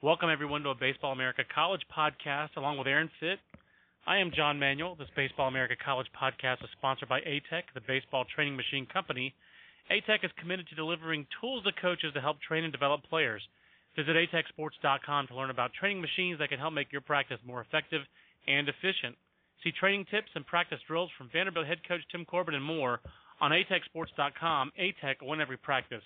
Welcome, everyone, to a Baseball America College podcast along with Aaron Fitt. I am John Manuel. This Baseball America College podcast is sponsored by ATEC, the baseball training machine company. ATEC is committed to delivering tools to coaches to help train and develop players. Visit atecsports.com to learn about training machines that can help make your practice more effective and efficient. See training tips and practice drills from Vanderbilt head coach Tim Corbin and more on atecsports.com. ATEC win every practice.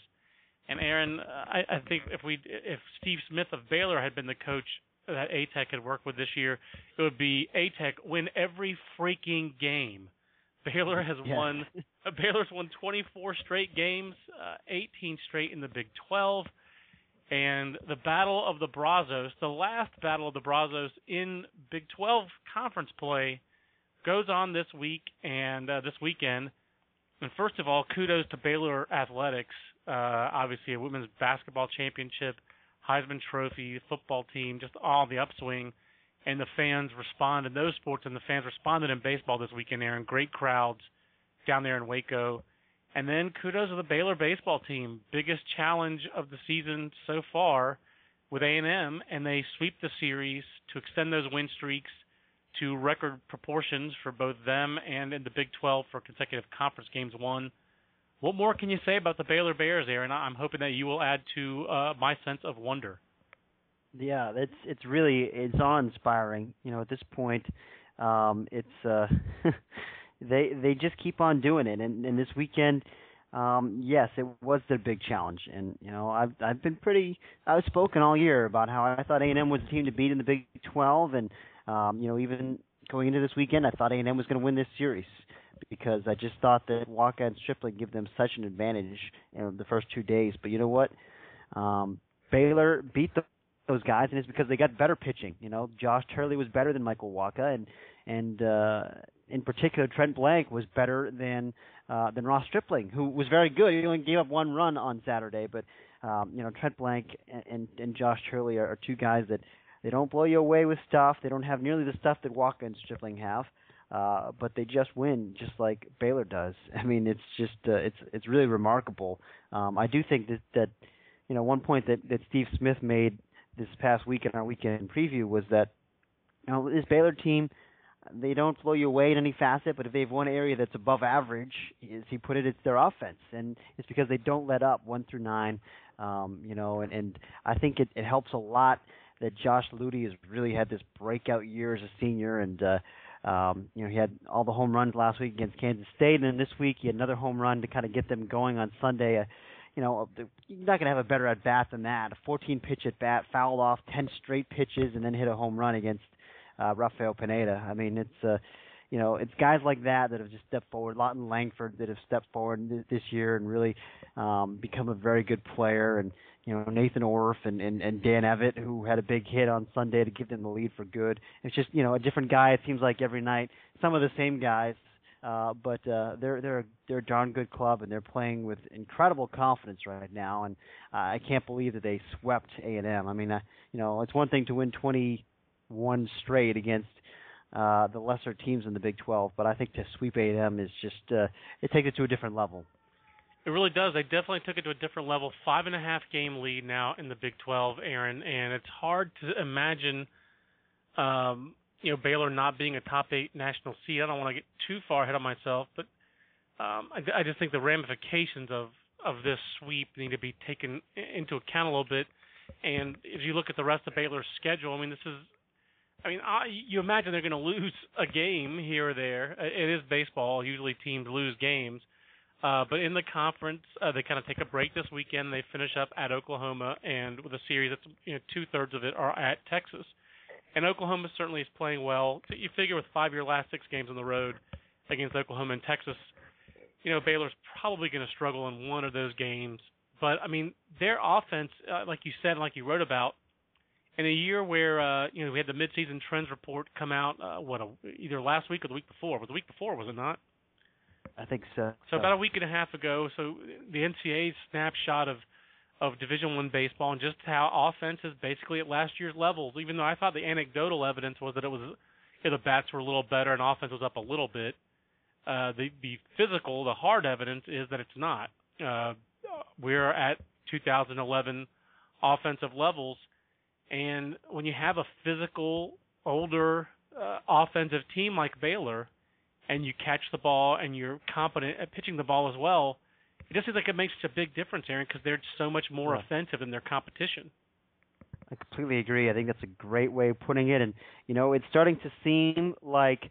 And Aaron, I, I think if we if Steve Smith of Baylor had been the coach that ATEC had worked with this year, it would be ATEC win every freaking game. Baylor has Yeah. won. Baylor's won 24 straight games, uh, 18 straight in the Big 12, and the Battle of the Brazos, the last Battle of the Brazos in Big 12 conference play, goes on this week and uh, this weekend. And first of all, kudos to Baylor athletics. Uh, obviously, a women's basketball championship, Heisman Trophy, football team, just all the upswing. And the fans respond in those sports, and the fans responded in baseball this weekend, Aaron. Great crowds down there in Waco. And then kudos to the Baylor baseball team. Biggest challenge of the season so far with A&M, and they sweep the series to extend those win streaks to record proportions for both them and in the Big 12 for consecutive conference games won. What more can you say about the Baylor Bears, Aaron? I'm hoping that you will add to uh, my sense of wonder. Yeah, it's it's really it's awe inspiring. You know, at this point, um, it's uh, they they just keep on doing it. And, and this weekend, um, yes, it was their big challenge. And you know, I've I've been pretty outspoken all year about how I thought A&M was the team to beat in the Big 12, and um, you know, even going into this weekend, I thought A&M was going to win this series because I just thought that Wacha and Stripling give them such an advantage in the first two days. But you know what? Um, Baylor beat the those guys, and it's because they got better pitching. You know, Josh Turley was better than Michael Wacha, and and uh, in particular, Trent Blank was better than uh, than Ross Stripling, who was very good. He only gave up one run on Saturday, but um, you know, Trent Blank and and, and Josh Turley are, are two guys that they don't blow you away with stuff. They don't have nearly the stuff that Wacha and Stripling have. Uh, but they just win, just like Baylor does. I mean, it's just uh, it's it's really remarkable. Um, I do think that that you know one point that that Steve Smith made this past week in our weekend preview was that you know this Baylor team they don't blow you away in any facet, but if they have one area that's above average, as he put it, it's their offense, and it's because they don't let up one through nine. Um, you know, and, and I think it, it helps a lot that Josh Ludy has really had this breakout year as a senior, and uh, um, you know he had all the home runs last week against Kansas State, and then this week he had another home run to kind of get them going on Sunday. Uh, you know, you're not going to have a better at bat than that. A 14 pitch at bat, fouled off 10 straight pitches, and then hit a home run against uh, Rafael Pineda. I mean, it's uh, you know, it's guys like that that have just stepped forward. Lawton Langford that have stepped forward th- this year and really um, become a very good player. And you know, Nathan Orf and, and and Dan Evett who had a big hit on Sunday to give them the lead for good. It's just you know a different guy. It seems like every night. Some of the same guys. Uh, but uh, they're they're they're a darn good club and they're playing with incredible confidence right now and uh, I can't believe that they swept A and M. I mean, uh, you know, it's one thing to win 21 straight against uh, the lesser teams in the Big 12, but I think to sweep A and M is just uh, it takes it to a different level. It really does. They definitely took it to a different level. Five and a half game lead now in the Big 12, Aaron, and it's hard to imagine, um, you know, Baylor not being a top eight national seed. I don't want to get too far ahead of myself, but um, I, I just think the ramifications of of this sweep need to be taken into account a little bit. And if you look at the rest of Baylor's schedule, I mean, this is I mean, I, you imagine they're going to lose a game here or there. It is baseball. Usually teams lose games. Uh, but in the conference, uh, they kind of take a break this weekend. They finish up at Oklahoma, and with a series that's you know two thirds of it are at Texas. And Oklahoma certainly is playing well. You figure with five of your last six games on the road against Oklahoma and Texas, you know Baylor's probably going to struggle in one of those games. But I mean, their offense, uh, like you said, like you wrote about, in a year where uh, you know we had the midseason trends report come out, uh, what a, either last week or the week before? Was the week before? Was it not? I think so. So about a week and a half ago, so the NCAA's snapshot of of Division One baseball and just how offense is basically at last year's levels. Even though I thought the anecdotal evidence was that it was you know, the bats were a little better and offense was up a little bit. Uh, the the physical, the hard evidence is that it's not. Uh, we're at 2011 offensive levels, And when you have a physical, older uh, offensive team like Baylor, and you catch the ball and you're competent at pitching the ball as well, it just seems like it makes such a big difference, Aaron, because they're so much more yeah. offensive than their competition. I completely agree. I think that's a great way of putting it, and you know, it's starting to seem like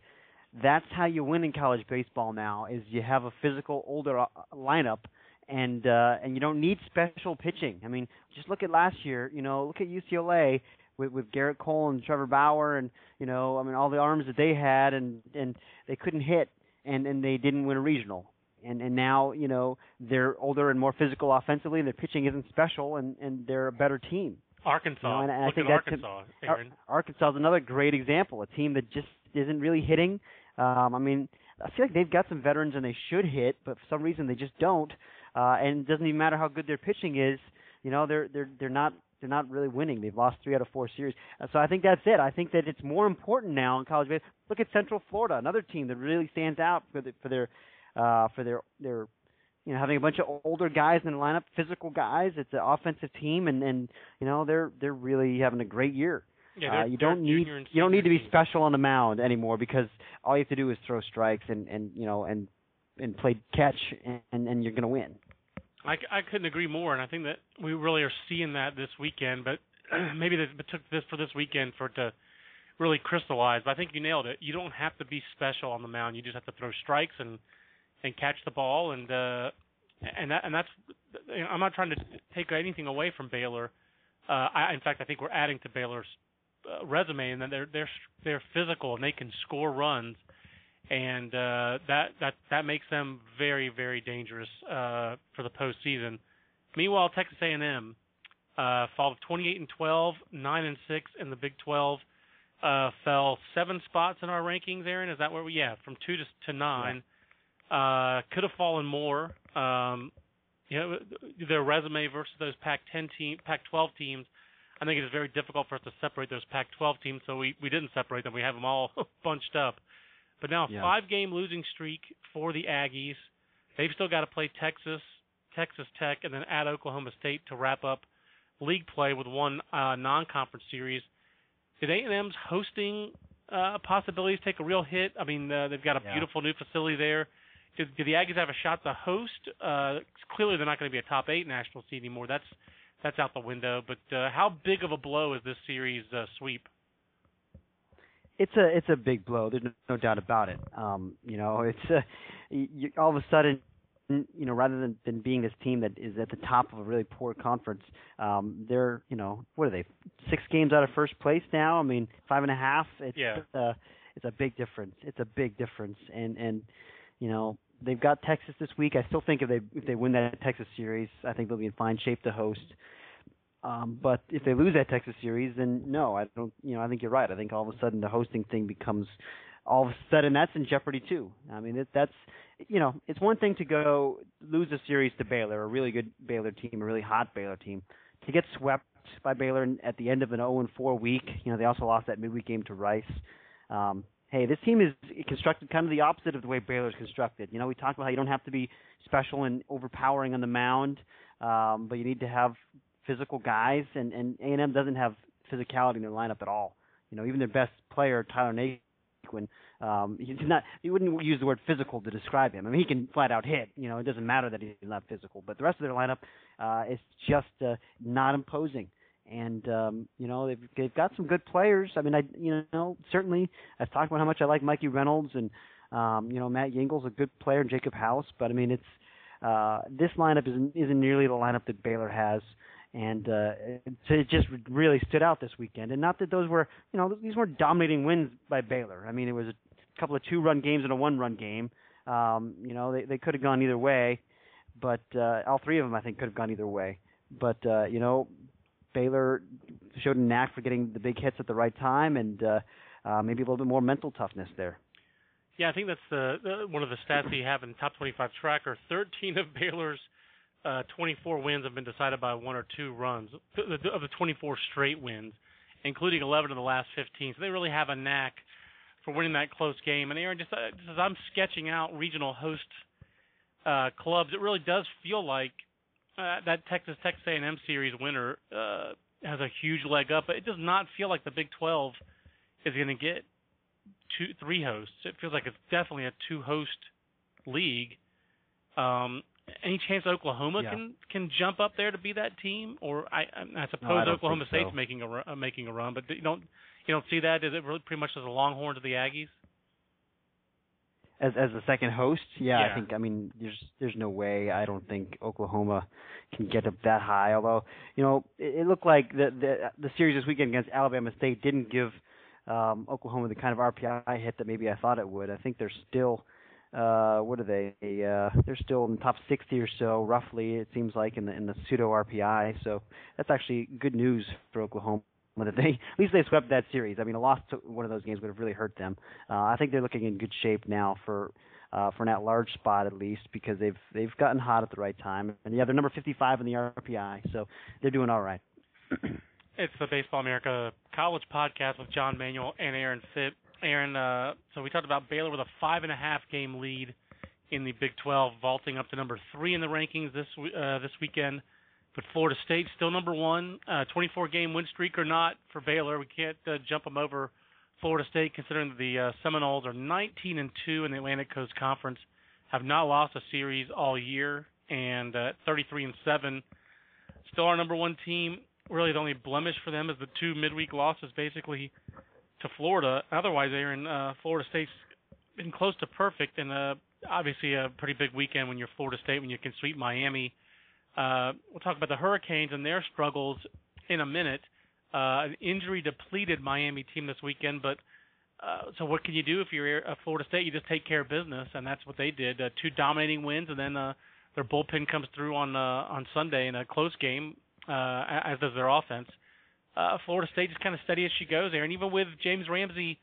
that's how you win in college baseball now. Is you have a physical, older uh, lineup, and uh, and you don't need special pitching. I mean, just look at last year. You know, look at UCLA with with Gerrit Cole and Trevor Bauer, and you know, I mean, all the arms that they had, and and they couldn't hit, and and they didn't win a regional. And and now you know they're older and more physical offensively, and their pitching isn't special, and and they're a better team. Arkansas. You know, and, and I think that's Arkansas. Aaron. Arkansas is another great example. A team that just isn't really hitting. Um, I mean, I feel like they've got some veterans and they should hit, but for some reason they just don't. Uh, and it doesn't even matter how good their pitching is. You know, they're they're they're not they're not really winning. They've lost three out of four series. So I think that's it. I think that it's more important now in college baseball. Look at Central Florida, another team that really stands out for the, for their uh, for their their you know having a bunch of older guys in the lineup, physical guys. It's an offensive team, and and you know they're they're really having a great year. Yeah, uh, you don't need you don't need to be special on the mound anymore because all you have to do is throw strikes and and you know and and play catch and and you're going to win. I, I couldn't agree more, and I think that we really are seeing that this weekend. But maybe it took this for this weekend for it to really crystallize. But I think you nailed it. You don't have to be special on the mound. You just have to throw strikes and and catch the ball, and uh, and that and that's. You know, I'm not trying to take anything away from Baylor. Uh, I, in fact, I think we're adding to Baylor's uh, resume, and that they're they're they're physical and they can score runs, and uh, that that that makes them very very dangerous uh, for the postseason. Meanwhile, Texas A&M uh, fall 28 and 12, 9 and 6 in the Big 12. Uh, fell seven spots in our rankings. Aaron, is that where we? Yeah, from two to to nine. Yeah. Uh, could have fallen more. Um, you know, their resume versus those Pac-10 team, Pac-12 teams I think it is very difficult for us to separate those Pac-12 teams, so we we didn't separate them. We have them all bunched up. But now yeah. five-game losing streak for the Aggies. They've still got to play Texas, Texas Tech, and then at Oklahoma State to wrap up league play with one uh, non-conference series. Did A&M's hosting uh, possibilities take a real hit? I mean, uh, they've got a yeah. beautiful new facility there. Do, do the Aggies have a shot to host? Uh, clearly, they're not going to be a top eight national seed anymore. That's that's out the window. But uh, how big of a blow is this series uh, sweep? It's a it's a big blow. There's no, no doubt about it. Um, you know, it's uh, you, all of a sudden, you know, rather than, than being this team that is at the top of a really poor conference, um, they're you know what are they six games out of first place now? I mean, five and a half. It's, yeah. Uh, it's a big difference. It's a big difference, and and you know they've got Texas this week. I still think if they if they win that Texas series, I think they'll be in fine shape to host. Um, but if they lose that Texas series, then no, I don't. You know, I think you're right. I think all of a sudden the hosting thing becomes all of a sudden that's in jeopardy too. I mean, it, that's you know, it's one thing to go lose a series to Baylor, a really good Baylor team, a really hot Baylor team, to get swept by Baylor at the end of an 0 4 week. You know, they also lost that midweek game to Rice. Um, hey, this team is constructed kind of the opposite of the way Baylor's constructed. You know, we talked about how you don't have to be special and overpowering on the mound, um, but you need to have physical guys, and and A&M doesn't have physicality in their lineup at all. You know, even their best player, Tyler Naquin, um, he's not. You wouldn't use the word physical to describe him. I mean, he can flat out hit. You know, it doesn't matter that he's not physical. But the rest of their lineup uh, is just uh, not imposing and um, you know they've they've got some good players. I mean, I you know certainly I've talked about how much I like Mikey Reynolds and um, you know Matt Juengel's a good player and Jacob House, but I mean it's uh, this lineup isn't isn't nearly the lineup that Baylor has. And uh, it just really stood out this weekend. And not that those were, you know, these weren't dominating wins by Baylor. I mean, it was a couple of two-run games and a one-run game. Um, you know, they they could have gone either way, but uh, all three of them I think could have gone either way. But uh, you know, Baylor showed a knack for getting the big hits at the right time, and uh, uh, maybe a little bit more mental toughness there. Yeah, I think that's the, the one of the stats you have in top 25 tracker. 13 of Baylor's uh, 24 wins have been decided by one or two runs of the 24 straight wins, including 11 of the last 15. So they really have a knack for winning that close game. And Aaron, just, uh, just as I'm sketching out regional host uh, clubs, it really does feel like uh, that Texas Texas A&M series winner uh, has a huge leg up, but it does not feel like the Big 12 is going to get two, three hosts. It feels like it's definitely a two-host league. Um, any chance Oklahoma Yeah. can can jump up there to be that team, or I I suppose No, I Oklahoma State's so. making a uh, making a run, but you don't you don't see that? Is it really pretty much as a Longhorn to the Aggies? As as the second host, yeah, Yeah. I think. I mean, there's there's no way. I don't think Oklahoma can get up that high. Although, you know, it, it looked like the the the series this weekend against Alabama State didn't give um, Oklahoma the kind of RPI hit that maybe I thought it would. I think they're still. Uh, what are they? Uh, they're still in the top 60 or so, roughly. It seems like in the in the pseudo RPI. So that's actually good news for Oklahoma that they at least they swept that series. I mean, a loss to one of those games would have really hurt them. Uh, I think they're looking in good shape now for uh, for an at-large spot at least because they've they've gotten hot at the right time. And yeah, they're number 55 in the RPI, so they're doing all right. It's the Baseball America College Podcast with John Manuel and Aaron Fitt. Aaron, uh, so we talked about Baylor with a five and a half game lead in the Big 12, vaulting up to number three in the rankings this uh, this weekend. But Florida State still number one, uh, 24 game win streak or not for Baylor. We can't uh, jump them over Florida State, considering the uh, Seminoles are 19 and two in the Atlantic Coast Conference, have not lost a series all year, and uh, 33 and seven. Still our number one team. Really, the only blemish for them is the two midweek losses, basically to Florida. Otherwise, Aaron, uh, Florida State's been close to perfect, and uh, obviously a pretty big weekend when you're Florida State when you can sweep Miami. Uh, we'll talk about the Hurricanes and their struggles in a minute. Uh, an injury depleted Miami team this weekend, but uh, so what can you do if you're a Florida State? You just take care of business, and that's what they did. Uh, two dominating wins, and then uh, their bullpen comes through on uh, on Sunday in a close game, uh, as does their offense. Uh, Florida State just kind of steady as she goes there, and even with James Ramsey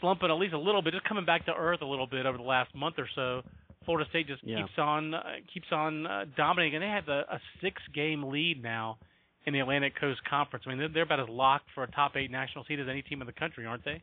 slumping at least a little bit, just coming back to earth a little bit over the last month or so, Florida State just Yeah. keeps on uh, keeps on uh, dominating, and they have a, a six-game lead now in the Atlantic Coast Conference. I mean, they're, they're about as locked for a top eight national seed as any team in the country, aren't they?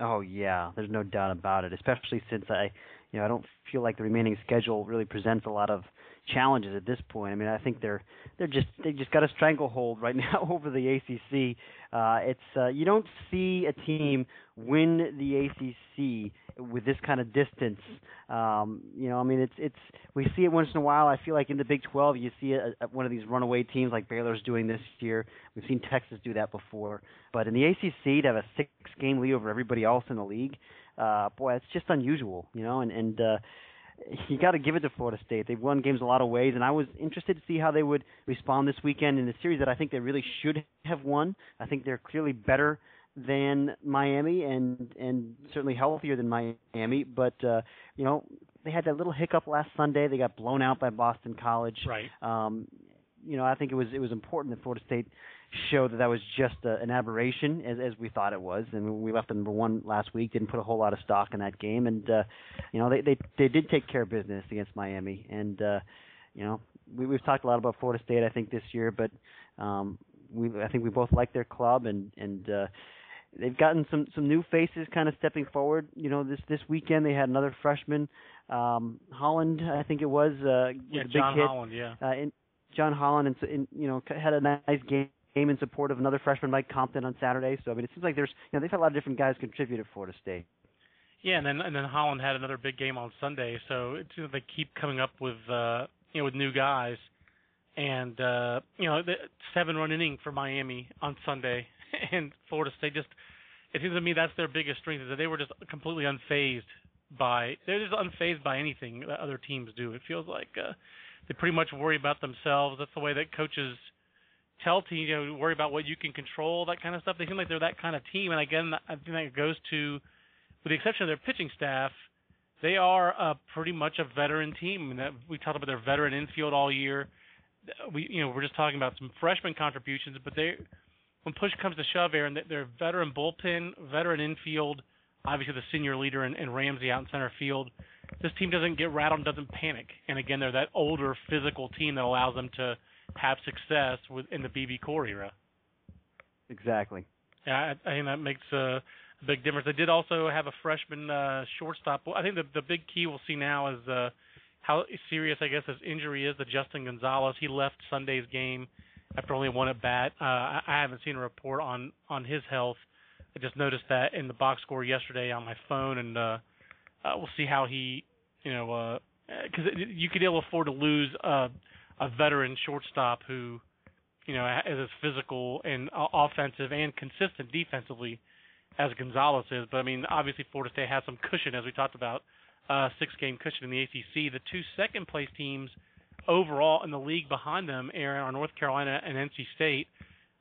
Oh yeah, there's no doubt about it. Especially since I, you know, I don't feel like the remaining schedule really presents a lot of challenges at this point. I mean, I think they're they're just they just got a stranglehold right now over the ACC. Uh, it's uh, you don't see a team win the ACC with this kind of distance. Um, you know, I mean, it's it's we see it once in a while. I feel like in the Big 12, you see a, a, one of these runaway teams like Baylor's doing this year. We've seen Texas do that before, but in the ACC, to have a six-game lead over everybody else in the league, uh, boy, it's just unusual. You know, and and uh, you got to give it to Florida State. They've won games a lot of ways, and I was interested to see how they would respond this weekend in a series that I think they really should have won. I think they're clearly better than Miami and and certainly healthier than Miami, but uh, you know they had that little hiccup last Sunday. They got blown out by Boston College. Right. Um, you know, I think it was it was important that Florida State show that that was just a, an aberration, as as we thought it was. And we left them number one last week. Didn't put a whole lot of stock in that game, and uh, you know they they they did take care of business against Miami. And uh, you know we we've talked a lot about Florida State, I think this year, but um, we I think we both like their club and and. Uh, They've gotten some some new faces kind of stepping forward. You know, this this weekend they had another freshman, um, Holland, I think it was, uh, with Yeah, a big John hit Holland. Yeah. uh, in John Holland, and, and you know had a nice game in support of another freshman, Mike Compton, on Saturday. So I mean, it seems like there's you know they've had a lot of different guys contribute at Florida State. Yeah, and then and then Holland had another big game on Sunday, so it seems like they keep coming up with uh you know with new guys, and uh you know the seven run inning for Miami on Sunday, and Florida State just it seems to me that's their biggest strength is that they were just completely unfazed by they're just unfazed by anything that other teams do. It feels like uh they pretty much worry about themselves. That's the way that coaches tell teams, you know, worry about what you can control, that kind of stuff. They seem like they're that kind of team, and again, I think that goes to with the exception of their pitching staff, they are uh, pretty much a veteran team. Mean, that we talked about their veteran infield all year. We, you know, we're just talking about some freshman contributions, but they, when push comes to shove, Aaron, they're veteran bullpen, veteran infield, obviously the senior leader and, and Ramsey out in center field. This team doesn't get rattled, and doesn't panic, and again, they're that older physical team that allows them to have success with in the BBCOR era. Exactly. Yeah, I, I think that makes a, a big difference. They did also have a freshman uh, shortstop. I think the the big key we'll see now is uh, how serious I guess his injury is. The Justin Gonzalez he left Sunday's game after only one at bat. Uh, I, I haven't seen a report on on his health. I just noticed that in the box score yesterday on my phone, and uh, uh, we'll see how he, you know, because uh, you could ill afford to lose a, a veteran shortstop who, you know, is as physical and uh, offensive and consistent defensively as Gonzalez is. But I mean, obviously Florida State has some cushion, as we talked about, uh, six-game cushion in the ACC. The two second-place teams overall in the league behind them, Aaron, are North Carolina and NC State.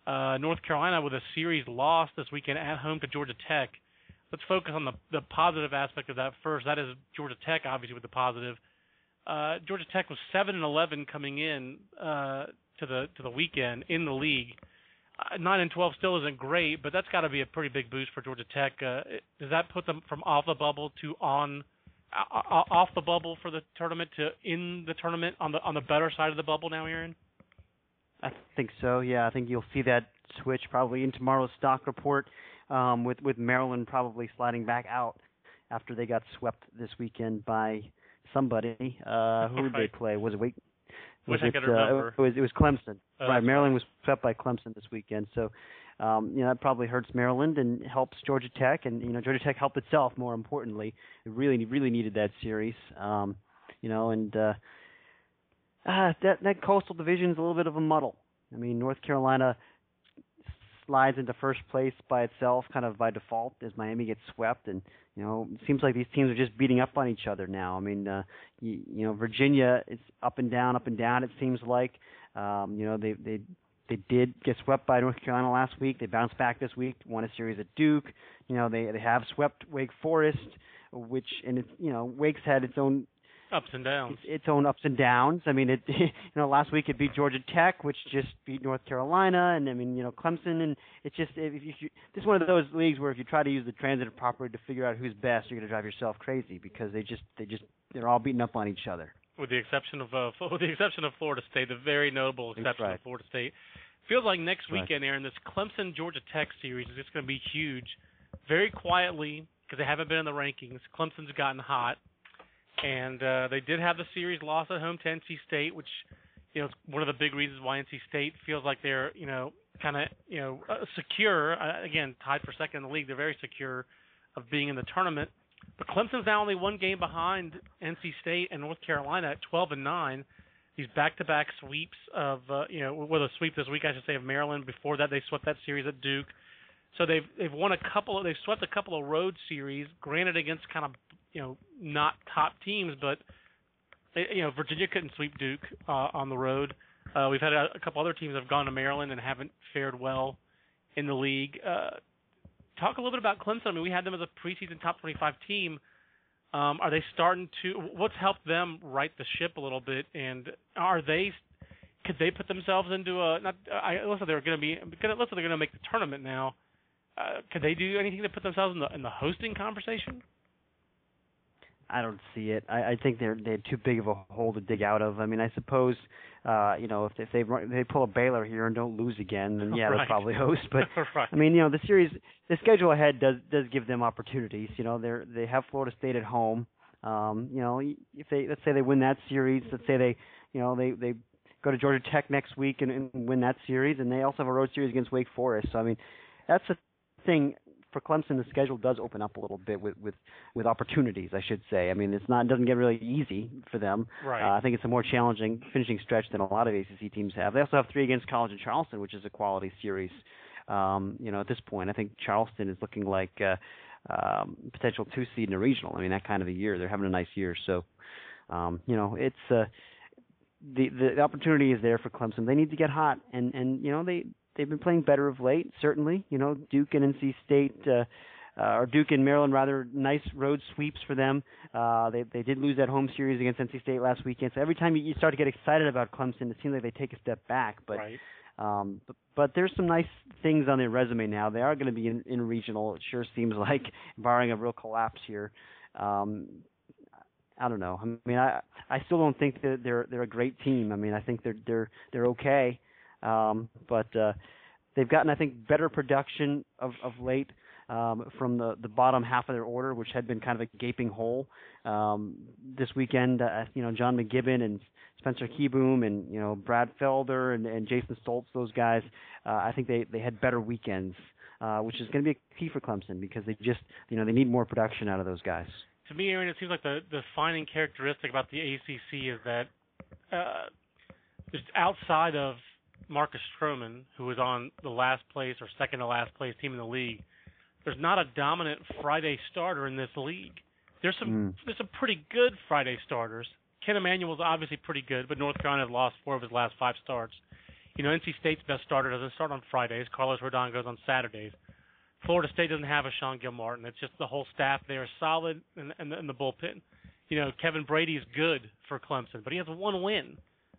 Uh, North Carolina with a series loss this weekend at home to Georgia Tech. Let's focus on the the positive aspect of that first. That is Georgia Tech, obviously, with the positive. Uh, Georgia Tech was seven and eleven coming in uh, to the to the weekend in the league. Uh, nine and twelve still isn't great, but that's got to be a pretty big boost for Georgia Tech. Uh, does that put them from off the bubble to on uh, off the bubble for the tournament to in the tournament on the on the better side of the bubble now, Aaron? I think so. Yeah, I think you'll see that switch probably in tomorrow's stock report, um, with with Maryland probably sliding back out after they got swept this weekend by somebody. Uh, who did right. they play? Was it Wake? Was Wish it, I could remember. Uh, it was it was Clemson. Oh, right, Maryland was swept by Clemson this weekend. So, um, you know that probably hurts Maryland and helps Georgia Tech, and you know Georgia Tech helped itself. More importantly, it really really needed that series. Um, you know, and uh, uh, that that coastal division is a little bit of a muddle. I mean, North Carolina slides into first place by itself, kind of by default, as Miami gets swept, and you know, it seems like these teams are just beating up on each other now. I mean, uh, you, you know, Virginia is up and down, up and down. It seems like, um, you know, they they they did get swept by North Carolina last week. They bounced back this week, won a series at Duke. You know, they they have swept Wake Forest, which and it's you know Wake's had its own Ups and downs. its, its own ups and downs. I mean, it you know last week it beat Georgia Tech, which just beat North Carolina, and I mean you know Clemson, and it's just if you, you this is one of those leagues where if you try to use the transitive property to figure out who's best, you're going to drive yourself crazy because they just they just they're all beating up on each other. with the exception of uh, with the exception of Florida State, the very notable exception right. of Florida State. Feels like next Right. weekend, Aaron, this Clemson Georgia Tech series is just going to be huge. Very quietly, because they haven't been in the rankings, Clemson's gotten hot, and uh, they did have the series loss at home to NC State, which you know is one of the big reasons why NC State feels like they're you know kind of you know uh, secure. Uh, again, tied for second in the league, they're very secure of being in the tournament. But Clemson's now only one game behind NC State and North Carolina at 12 and 9. These back-to-back sweeps of, uh, you know, with a sweep this week, I should say, of Maryland. Before that, they swept that series at Duke. So they've they've won a couple. Of, they've swept a couple of road series, granted against kind of, you know, not top teams, but they, you know, Virginia couldn't sweep Duke uh, on the road. Uh, we've had a, a couple other teams that have gone to Maryland and haven't fared well in the league. Uh, talk a little bit about Clemson. I mean, we had them as a preseason top 25 team. Um, are they starting to? What's helped them right the ship a little bit? And are they? Could they put themselves into a? Not. I listen. They're going to be. Listen, they're going to make the tournament now. Uh, could they do anything to put themselves in the in the hosting conversation? I don't see it. I, I think they're they're too big of a hole to dig out of. I mean, I suppose uh, you know if, if they run, they pull a Baylor here and don't lose again, then yeah, Right. they'll probably host. But right. I mean, you know, the series, the schedule ahead does does give them opportunities. You know, they're they have Florida State at home. Um, you know, if they let's say they win that series, let's say they, you know, they they go to Georgia Tech next week and, and win that series, and they also have a road series against Wake Forest. So I mean, that's the thing for Clemson. The schedule does open up a little bit with with with opportunities, I should say. I mean, it's not it doesn't get really easy for them. Right. Uh, I think it's a more challenging finishing stretch than a lot of ACC teams have. They also have three against College and Charleston, which is a quality series. Um, you know, at this point, I think Charleston is looking like uh, um, potential two seed in a regional. I mean, that kind of a year. They're having a nice year. So, um, you know, it's uh, the, the the opportunity is there for Clemson. They need to get hot, and and you know they they've been playing better of late. Certainly, you know, Duke and NC State. Uh, uh, or Duke and Maryland, rather nice road sweeps for them. Uh, they they did lose that home series against NC State last weekend. So every time you, you start to get excited about Clemson, it seems like they take a step back. But right. um, but, but there's some nice things on their resume now. They are going to be in, in regional. It sure seems like, barring a real collapse here. Um, I don't know. I mean, I I still don't think that they're they're a great team. I mean, I think they're they're they're okay, um, but uh, they've gotten I think better production of of late. um, from the the bottom half of their order, which had been kind of a gaping hole. Um, this weekend, uh, you know, John McGibbon and Spencer Kieboom and you know Brad Felder and, and Jason Stolz, those guys, uh, I think they they had better weekends, uh, which is going to be a key for Clemson because they just you know they need more production out of those guys. To me, Aaron, it seems like the the defining characteristic about the ACC is that uh, just outside of Marcus Stroman, who was on the last place or second to last place team in the league, there's not a dominant Friday starter in this league. There's some Mm. there's some pretty good Friday starters. Kent Emanuel's obviously pretty good, but North Carolina has lost four of his last five starts. You know, NC State's best starter doesn't start on Fridays. Carlos Rodon goes on Saturdays. Florida State doesn't have a Sean Gilmartin. It's just the whole staff there is solid and and the, and the bullpen. You know, Kevin Brady is good for Clemson, but he has one win.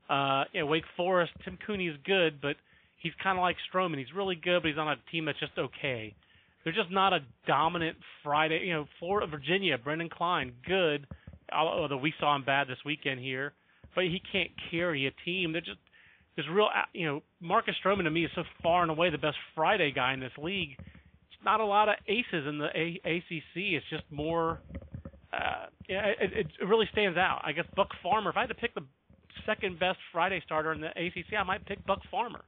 Uh, you Wake Forest, Tim Cooney is good, but he's kind of like Stroman. He's really good, but he's on a team that's just okay. They're just not a dominant Friday. You know, Florida, Virginia, Branden Kline, good. Although we saw him bad this weekend here, but he can't carry a team. They're just there's real. You know, Marcus Stroman to me is so far and away the best Friday guy in this league. It's not a lot of aces in the a- ACC. It's just more. Uh, yeah, it, it really stands out. I guess Buck Farmer. If I had to pick the second best Friday starter in the ACC, I might pick Buck Farmer.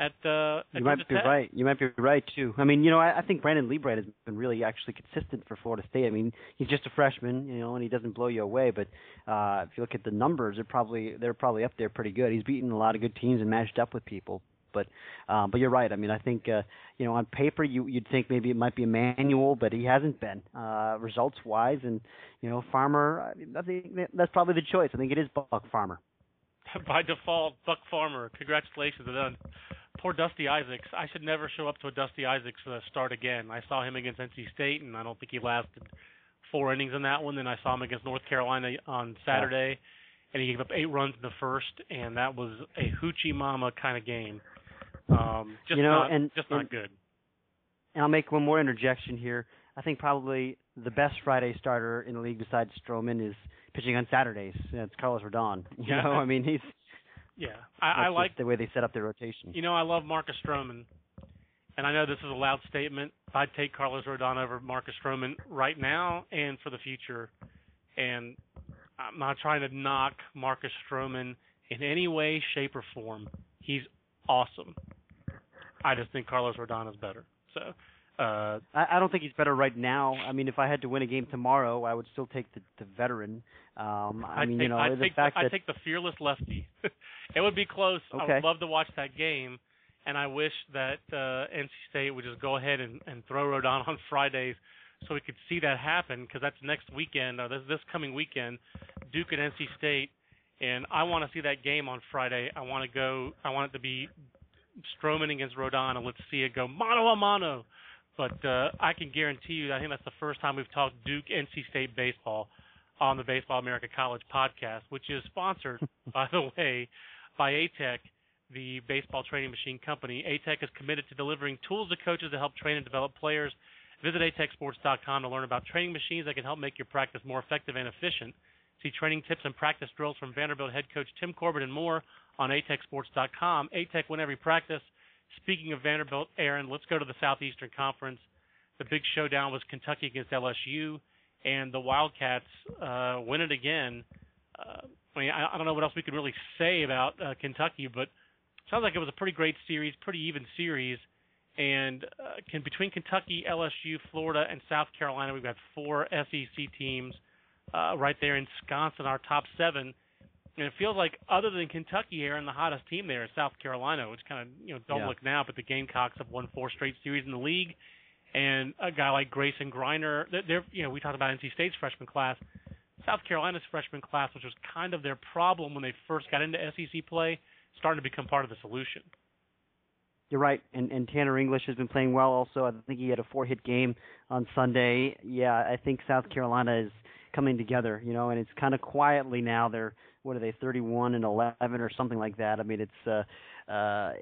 At uh, at You might be Tech. right. You might be right too. I mean, you know, I, I think Brandon Leibrandt has been really actually consistent for Florida State. I mean, he's just a freshman, you know, and he doesn't blow you away. But uh, if you look at the numbers, they're probably they're probably up there pretty good. He's beaten a lot of good teams and matched up with people. But um, but you're right. I mean, I think uh, you know on paper you you'd think maybe it might be Emanuel, but he hasn't been uh, results wise. And you know, Farmer, I think that's probably the choice. I think it is Buck Farmer. By default, Buck Farmer. Congratulations and then poor Dusty Isaacs. I should never show up to a Dusty Isaacs uh, start again. I saw him against NC State, and I don't think he lasted four innings in that one. Then I saw him against North Carolina on Saturday, and he gave up eight runs in the first, and that was a hoochie mama kind of game. Um, just You know, not, and- just and- not good. And I'll make one more interjection here. I think probably the best Friday starter in the league besides Stroman is pitching on Saturdays. It's Carlos Rodon. You Yeah. know, I mean, he's Yeah, I, I like the way they set up their rotation. You know, I love Marcus Stroman, and I know this is a loud statement. I'd take Carlos Rodon over Marcus Stroman right now and for the future. And I'm not trying to knock Marcus Stroman in any way, shape, or form. He's awesome. I just think Carlos Rodon is better. So, uh, I, I don't think he's better right now. I mean, if I had to win a game tomorrow, I would still take the, the veteran. Um, I I'd mean, take, you know, I'd the take fact the, I'd take the fearless lefty. it would be close. Okay. I would love to watch that game, and I wish that uh, NC State would just go ahead and, and throw Rodon on Fridays so we could see that happen because that's next weekend or this this coming weekend, Duke and NC State, and I want to see that game on Friday. I want to go. I want it to be Stroman against Rodon, and let's see it go mano a mano. But uh, I can guarantee you, I think that's the first time we've talked Duke NC State baseball on the Baseball America College podcast, which is sponsored, by the way, by ATEC, the baseball training machine company. ATEC is committed to delivering tools to coaches to help train and develop players. Visit atecsports.com to learn about training machines that can help make your practice more effective and efficient. See training tips and practice drills from Vanderbilt head coach Tim Corbin and more on atecsports.com. ATEC win every practice. Speaking of Vanderbilt, Aaron, let's go to the Southeastern Conference. The big showdown was Kentucky against LSU, and the Wildcats uh, win it again. Uh, I mean, I, I don't know what else we could really say about uh, Kentucky, but sounds like it was a pretty great series, pretty even series. And uh, can, between Kentucky, LSU, Florida, and South Carolina, we've got four SEC teams uh, right there ensconced in our top seven. And it feels like, other than Kentucky, here and the hottest team there is South Carolina, which kind of you know don't Yeah. look now, but the Gamecocks have won four straight series in the league, and a guy like Grayson Greiner, they're, they're you know we talked about NC State's freshman class, South Carolina's freshman class, which was kind of their problem when they first got into SEC play, starting to become part of the solution. You're right, and and Tanner English has been playing well. Also, I think he had a four-hit game on Sunday. Yeah, I think South Carolina is coming together, you know, and it's kind of quietly now. They're what are they, 31 and 11 or something like that. I mean, it's uh, uh,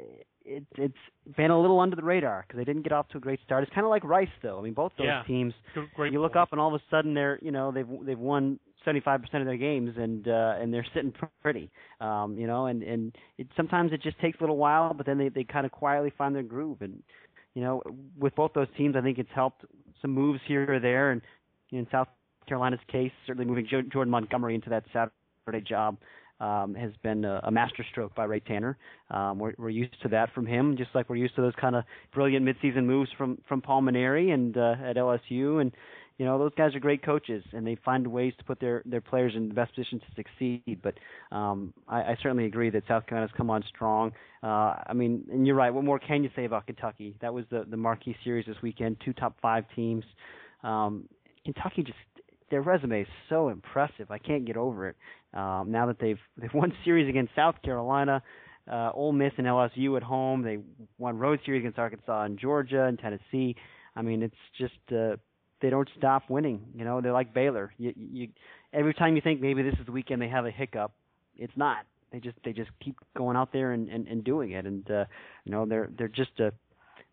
it, it's been a little under the radar because they didn't get off to a great start. It's kind of like Rice, though. I mean, both those Yeah. teams. Great you look point. up and all of a sudden they're you know they've they've won 75% of their games and uh and they're sitting pretty um you know and and it sometimes it just takes a little while but then they they kind of quietly find their groove and you know, with both those teams, I think it's helped some moves here or there, and in South Carolina's case, certainly moving Jordan Montgomery into that Saturday job um, has been a, a masterstroke by Ray Tanner. Um, we're, we're used to that from him, just like we're used to those kind of brilliant midseason moves from from Paul Mainieri and uh, at LSU. And you know those guys are great coaches, and they find ways to put their their players in the best position to succeed. But um, I, I certainly agree that South Carolina's come on strong. Uh, I mean, and you're right. What more can you say about Kentucky? That was the the marquee series this weekend. Two top five teams. Um, Kentucky just their resume is so impressive. I can't get over it. Um, now that they've they've won series against South Carolina, uh, Ole Miss and LSU at home, they won road series against Arkansas and Georgia and Tennessee. I mean, it's just uh, they don't stop winning. You know, they're like Baylor. You, you every time you think maybe this is the weekend they have a hiccup, it's not. They just they just keep going out there and and, and doing it, and uh, you know they're they're just a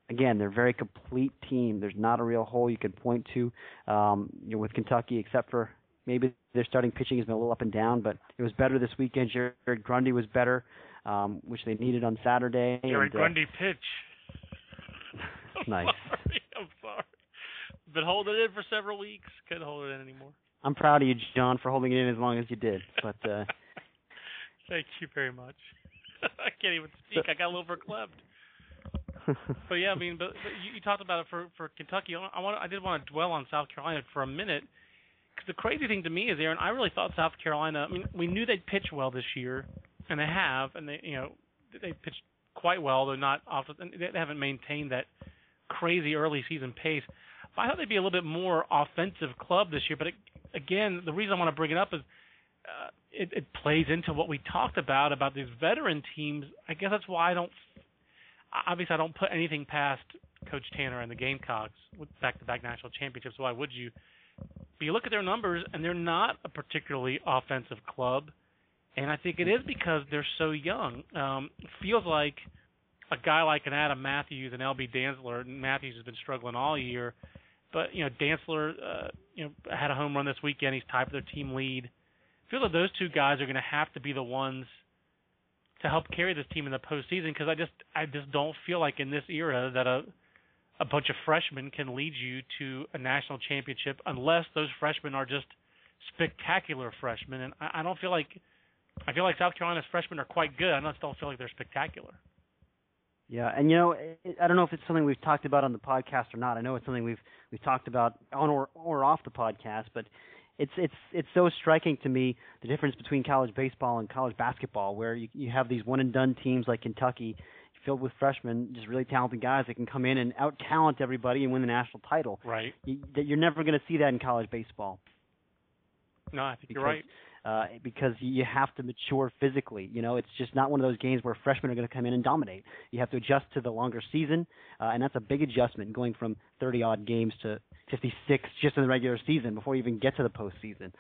again, they're a very complete team. There's not a real hole you could point to um, you know, with Kentucky, except for maybe their starting pitching has been a little up and down. But it was better this weekend. Jared Grundy was better, um, which they needed on Saturday. Jared and, uh, Grundy pitch. nice. Sorry, I'm sorry. Been holding it in for several weeks. Couldn't hold it in anymore. I'm proud of you, John, for holding it in as long as you did. But uh, thank you very much. I can't even speak. I got a little verklempt. but yeah, I mean, but, but you, you talked about it for for Kentucky. I want I did want to dwell on South Carolina for a minute. Cause the crazy thing to me is, Aaron, I really thought South Carolina. I mean, we knew they'd pitch well this year, and they have, and they, you know, they pitched quite well. They're not often, they haven't maintained that crazy early season pace. But I thought they'd be a little bit more offensive club this year. But it, again, the reason I want to bring it up is uh, it, it plays into what we talked about about these veteran teams. I guess that's why I don't obviously I don't put anything past Coach Tanner and the Gamecocks with back-to-back national championships. Why would you? But you look at their numbers, and they're not a particularly offensive club, and I think it is because they're so young. Um, feels like a guy like an Adam Matthews and LB Dantzler. Matthews has been struggling all year, but you know Dantzler, uh, you know, had a home run this weekend. He's tied for their team lead. I feel like those two guys are going to have to be the ones to help carry this team in the postseason because I just I just don't feel like in this era that a a bunch of freshmen can lead you to a national championship unless those freshmen are just spectacular freshmen and I, I don't feel like I feel like South Carolina's freshmen are quite good. I just don't feel like they're spectacular. Yeah, and you know, I don't know if it's something we've talked about on the podcast or not. I know it's something we've we've talked about on or or off the podcast, but it's it's it's so striking to me the difference between college baseball and college basketball, where you you have these one and done teams like Kentucky, filled with freshmen, just really talented guys that can come in and out talent everybody and win the national title. Right. You, that you're never going to see that in college baseball. No, I think because, you're right. Uh, because you have to mature physically. You know, it's just not one of those games where freshmen are going to come in and dominate. You have to adjust to the longer season, uh, and that's a big adjustment going from 30 odd games to 56 just in the regular season before you even get to the postseason.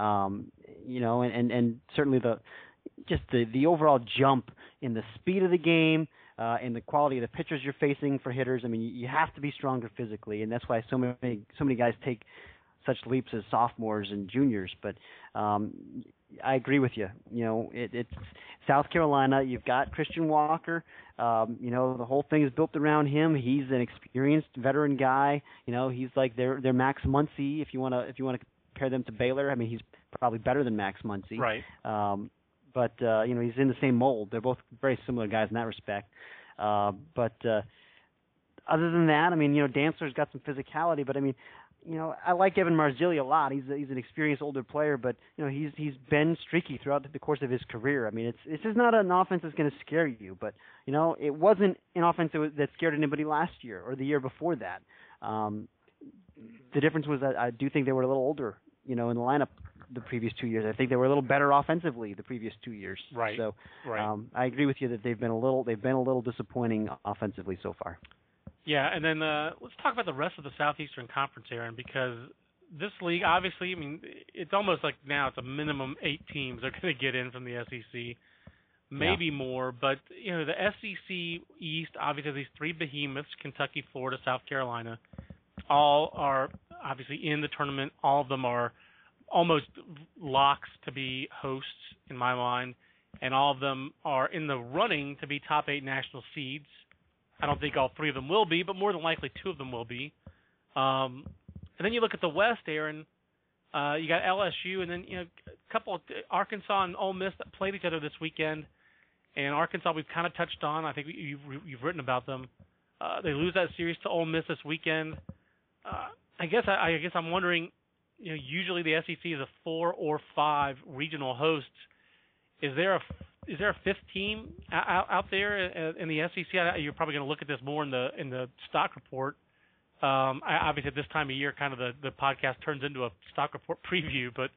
Um, you know, and, and and certainly the just the the overall jump in the speed of the game. Uh, and the quality of the pitchers you're facing for hitters. I mean, you, you have to be stronger physically, and that's why so many so many guys take such leaps as sophomores and juniors. But um, I agree with you. You know, it, it's South Carolina. You've got Christian Walker. Um, you know, the whole thing is built around him. He's an experienced veteran guy. You know, he's like their their Max Muncy. If you want to if you want to compare them to Baylor, I mean, he's probably better than Max Muncy. Right. Um, but uh, you know, he's in the same mold. They're both very similar guys in that respect. Uh, but uh, other than that, I mean, you know, Dantzler's got some physicality, but I mean, you know, I like Evan Marzilli a lot. He's a, he's an experienced older player, but you know, he's he's been streaky throughout the course of his career. I mean, it's this is not an offense that's going to scare you, but you know, it wasn't an offense that, was, that scared anybody last year or the year before that. Um, the difference was that I do think they were a little older, you know, in the lineup the previous two years. I think they were a little better offensively the previous two years. Right. So right. Um, I agree with you that they've been a little they've been a little disappointing offensively so far. Yeah, and then uh, let's talk about the rest of the Southeastern Conference, Aaron, because this league, obviously, I mean, it's almost like now it's a minimum eight teams are going to get in from the SEC, maybe yeah. more. But you know, the SEC East, obviously, these three behemoths: Kentucky, Florida, South Carolina, all are obviously in the tournament. All of them are almost locks to be hosts in my mind, and all of them are in the running to be top eight national seeds I don't think all three of them will be, but more than likely two of them will be. Um, and then you look at the West, Aaron. Uh, you got LSU, and then you know a couple of Arkansas and Ole Miss that played each other this weekend. And Arkansas, we've kind of touched on. I think you've you've written about them. Uh, they lose that series to Ole Miss this weekend. Uh, I guess I, I guess I'm wondering. You know, usually the SEC is a four or five regional hosts. Is there a is there a fifth team out, out there in the SEC? You're probably going to look at this more in the in the stock report. Um, I, obviously, at this time of year, kind of the the podcast turns into a stock report preview. But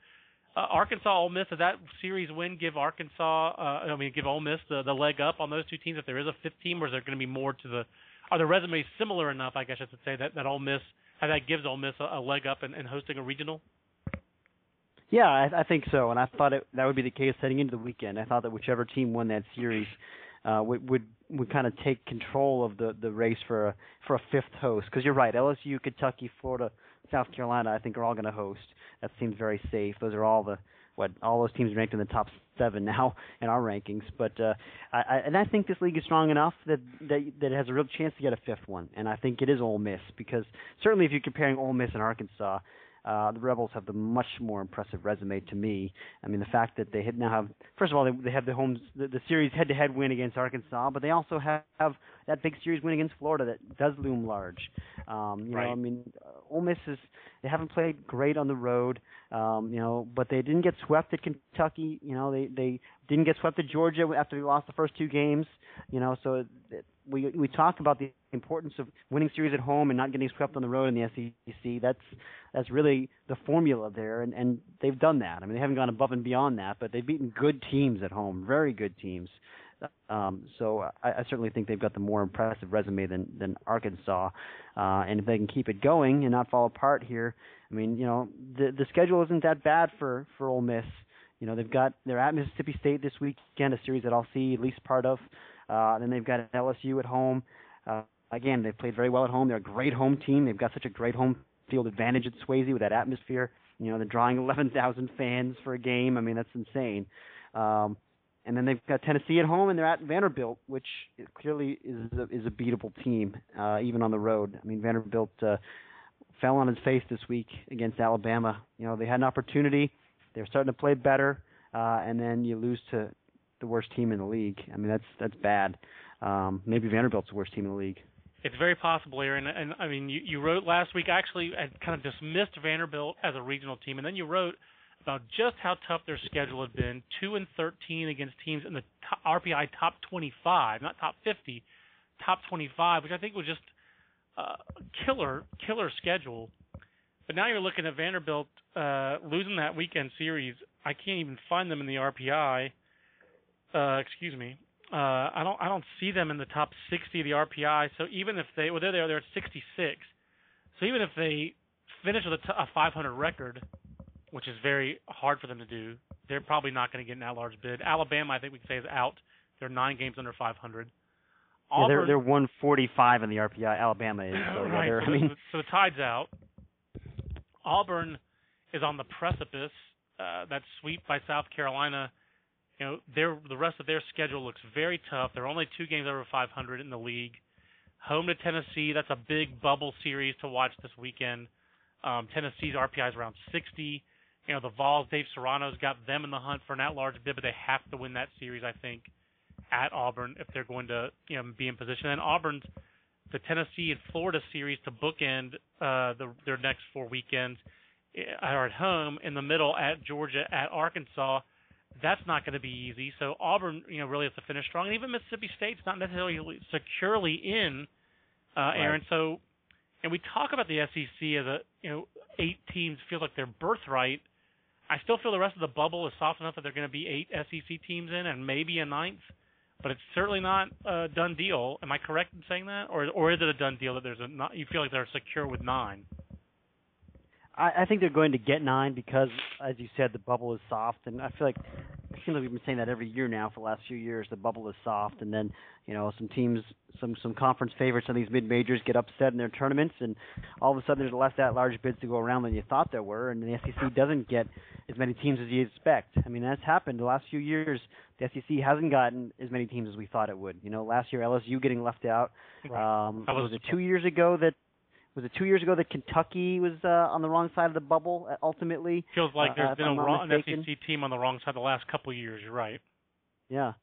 uh, Arkansas, Ole Miss, does that series win give Arkansas? Uh, I mean, give Ole Miss the, the leg up on those two teams if there is a fifth team, or is there going to be more to the? Are the resumes similar enough? I guess I should say that that Ole Miss that gives Ole Miss a, a leg up in, in hosting a regional. Yeah, I, I think so, and I thought it, that would be the case heading into the weekend. I thought that whichever team won that series uh, would would, would kind of take control of the the race for a for a fifth host. Because you're right, LSU, Kentucky, Florida, South Carolina, I think are all going to host. That seems very safe. Those are all the what all those teams ranked in the top seven now in our rankings. But uh, I, I and I think this league is strong enough that, that that it has a real chance to get a fifth one. And I think it is Ole Miss because certainly if you're comparing Ole Miss and Arkansas, uh, the Rebels have the much more impressive resume to me. I mean, the fact that they now have, first of all, they, they have the home the, the series head-to-head win against Arkansas, but they also have, have that big series win against Florida that does loom large. Um, you right. know, I mean, uh, Ole Miss is they haven't played great on the road, um, you know, but they didn't get swept at Kentucky. You know, they they didn't get swept at Georgia after they lost the first two games. You know, so it, we we talk about the importance of winning series at home and not getting swept on the road in the SEC. That's that's really the formula there, and and they've done that. I mean, they haven't gone above and beyond that, but they've beaten good teams at home, very good teams. Um, so I, I certainly think they've got the more impressive resume than than Arkansas, uh, and if they can keep it going and not fall apart here, I mean, you know, the the schedule isn't that bad for for Ole Miss. You know, they've got they're at Mississippi State this weekend, a series that I'll see at least part of. Uh, then they've got LSU at home. Uh, again, they've played very well at home. They're a great home team. They've got such a great home field advantage at Swayze with that atmosphere. You know, they're drawing 11,000 fans for a game. I mean, that's insane. Um, and then they've got Tennessee at home, and they're at Vanderbilt, which clearly is a, is a beatable team, uh, even on the road. I mean, Vanderbilt uh, fell on his face this week against Alabama. You know, they had an opportunity. They were starting to play better, uh, and then you lose to the worst team in the league. I mean, that's that's bad. Um, maybe Vanderbilt's the worst team in the league. It's very possible, Aaron. And, and I mean, you, you wrote last week. Actually, had kind of dismissed Vanderbilt as a regional team, and then you wrote about just how tough their schedule had been. Two and thirteen against teams in the top, RPI top twenty-five, not top fifty, top twenty-five, which I think was just uh, killer killer schedule. But now you're looking at Vanderbilt uh, losing that weekend series. I can't even find them in the RPI. Uh, excuse me. Uh, I don't I don't see them in the top 60 of the RPI. So even if they well they're there they're at 66. So even if they finish with a, t- a 500 record, which is very hard for them to do, they're probably not going to get an at-large bid. Alabama, I think we can say is out. They're nine games under 500. Auburn, yeah, they're they're 145 in the RPI. Alabama is. So right. Yeah, so, I mean, so the tide's out. Auburn is on the precipice. Uh, that sweep by South Carolina you know, their the rest of their schedule looks very tough. They're only two games over 500 in the league. Home to Tennessee, that's a big bubble series to watch this weekend. Um, Tennessee's RPI is around 60. You know, the Vols, Dave Serrano's got them in the hunt for an at-large bid, but they have to win that series, I think, at Auburn if they're going to, you know, be in position. And Auburn's the Tennessee and Florida series to bookend uh, the, their next four weekends eh, are at home in the middle at Georgia, at Arkansas that's not going to be easy. So Auburn, you know, really has to finish strong, and even Mississippi State's not necessarily securely in, uh, Aaron. Right. So, and we talk about the SEC as a, you know, eight teams feel like their birthright. I still feel the rest of the bubble is soft enough that they're going to be eight SEC teams in, and maybe a ninth. But it's certainly not a done deal. Am I correct in saying that, or or is it a done deal that there's a not, you feel like they're secure with nine? I, I think they're going to get nine because, as you said, the bubble is soft, and I feel like seems like we've been saying that every year now for the last few years. The bubble is soft, and then you know some teams, some some conference favorites, some these mid majors get upset in their tournaments, and all of a sudden there's less at large bids to go around than you thought there were, and the SEC doesn't get as many teams as you expect. I mean that's happened the last few years. The SEC hasn't gotten as many teams as we thought it would. You know, last year LSU getting left out. Right. Um, was it two years ago that was it two years ago that Kentucky was uh, on the wrong side of the bubble uh, ultimately? Feels like Uh, there's if been a wrong, an. SEC team on the wrong side the last couple of years. You're right. Yeah.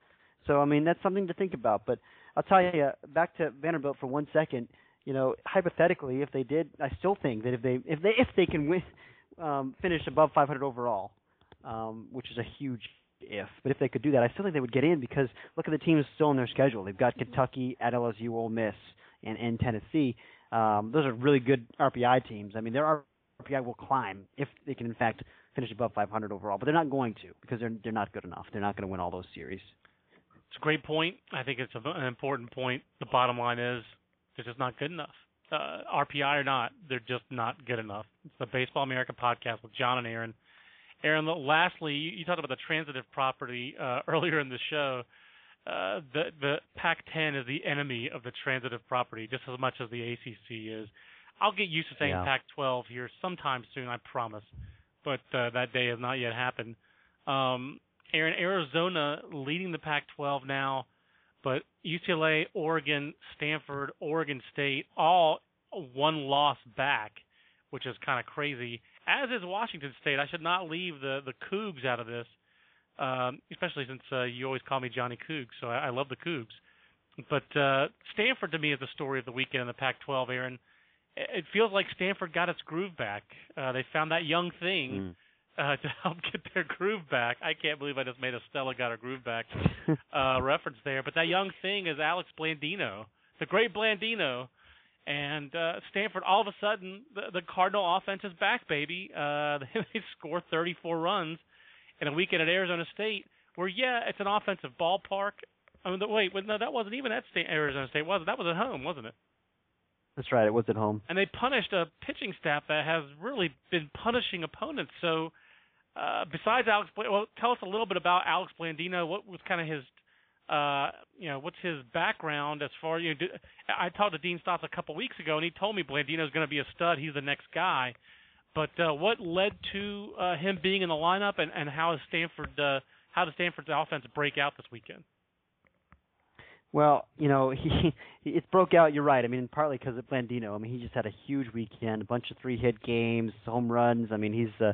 So I mean that's something to think about. But I'll tell you, back to Vanderbilt for one second. You know, hypothetically, if they did, I still think that if they if they if they can win, um, finish above 500 overall, um, which is a huge if. But if they could do that, I still think they would get in because look at the teams still in their schedule. They've got Kentucky at LSU, Ole Miss, and, and Tennessee. Um, those are really good RPI teams. I mean, their RPI will climb if they can in fact finish above 500 overall, but they're not going to because they're they're not good enough. They're not going to win all those series. It's a great point. I think it's an important point. The bottom line is they're just not good enough. Uh, RPI or not, they're just not good enough. It's the Baseball America podcast with John and Aaron. Aaron, lastly, you, you talked about the transitive property uh, earlier in the show. Uh, the the Pac-10 is the enemy of the transitive property just as much as the ACC is. I'll get used to saying Yeah. Pac-12 here sometime soon, I promise. But uh, that day has not yet happened. Um, Aaron, Arizona leading the Pac-12 now, but UCLA, Oregon, Stanford, Oregon State, all one loss back, which is kind of crazy. As is Washington State. I should not leave the the Cougs out of this, um, especially since uh, you always call me Johnny Cougs, so I, I love the Cougs. But uh, Stanford to me is the story of the weekend in the Pac-12. Aaron, it it feels like Stanford got its groove back. Uh, they found that young thing uh, to help get their groove back. I can't believe I just made a Stella got her groove back uh, reference there. But that young thing is Alex Blandino, the great Blandino. And uh, Stanford, all of a sudden, the, the Cardinal offense is back, baby. Uh, they, they score 34 runs in a weekend at Arizona State, where yeah, it's an offensive ballpark. I mean, wait, no, that wasn't even at State, Arizona State, was it? That was at home, wasn't it? That's right. It was at home. and they punished a pitching staff that has really been punishing opponents. So, uh, besides Alex, well, tell us a little bit about Alex Blandino. What was kind of his, uh, you know, what's his background as far you know? Do, I talked to Dean Stotts a couple weeks ago, and he told me Blandino's going to be a stud. He's the next guy. But uh, what led to uh, him being in the lineup, and, and how is Stanford? Uh, how does Stanford's offense break out this weekend? Well, you know, he it broke out. You're right. I mean, partly because of Blandino. I mean, he just had a huge weekend, a bunch of three-hit games, home runs. I mean, he's uh,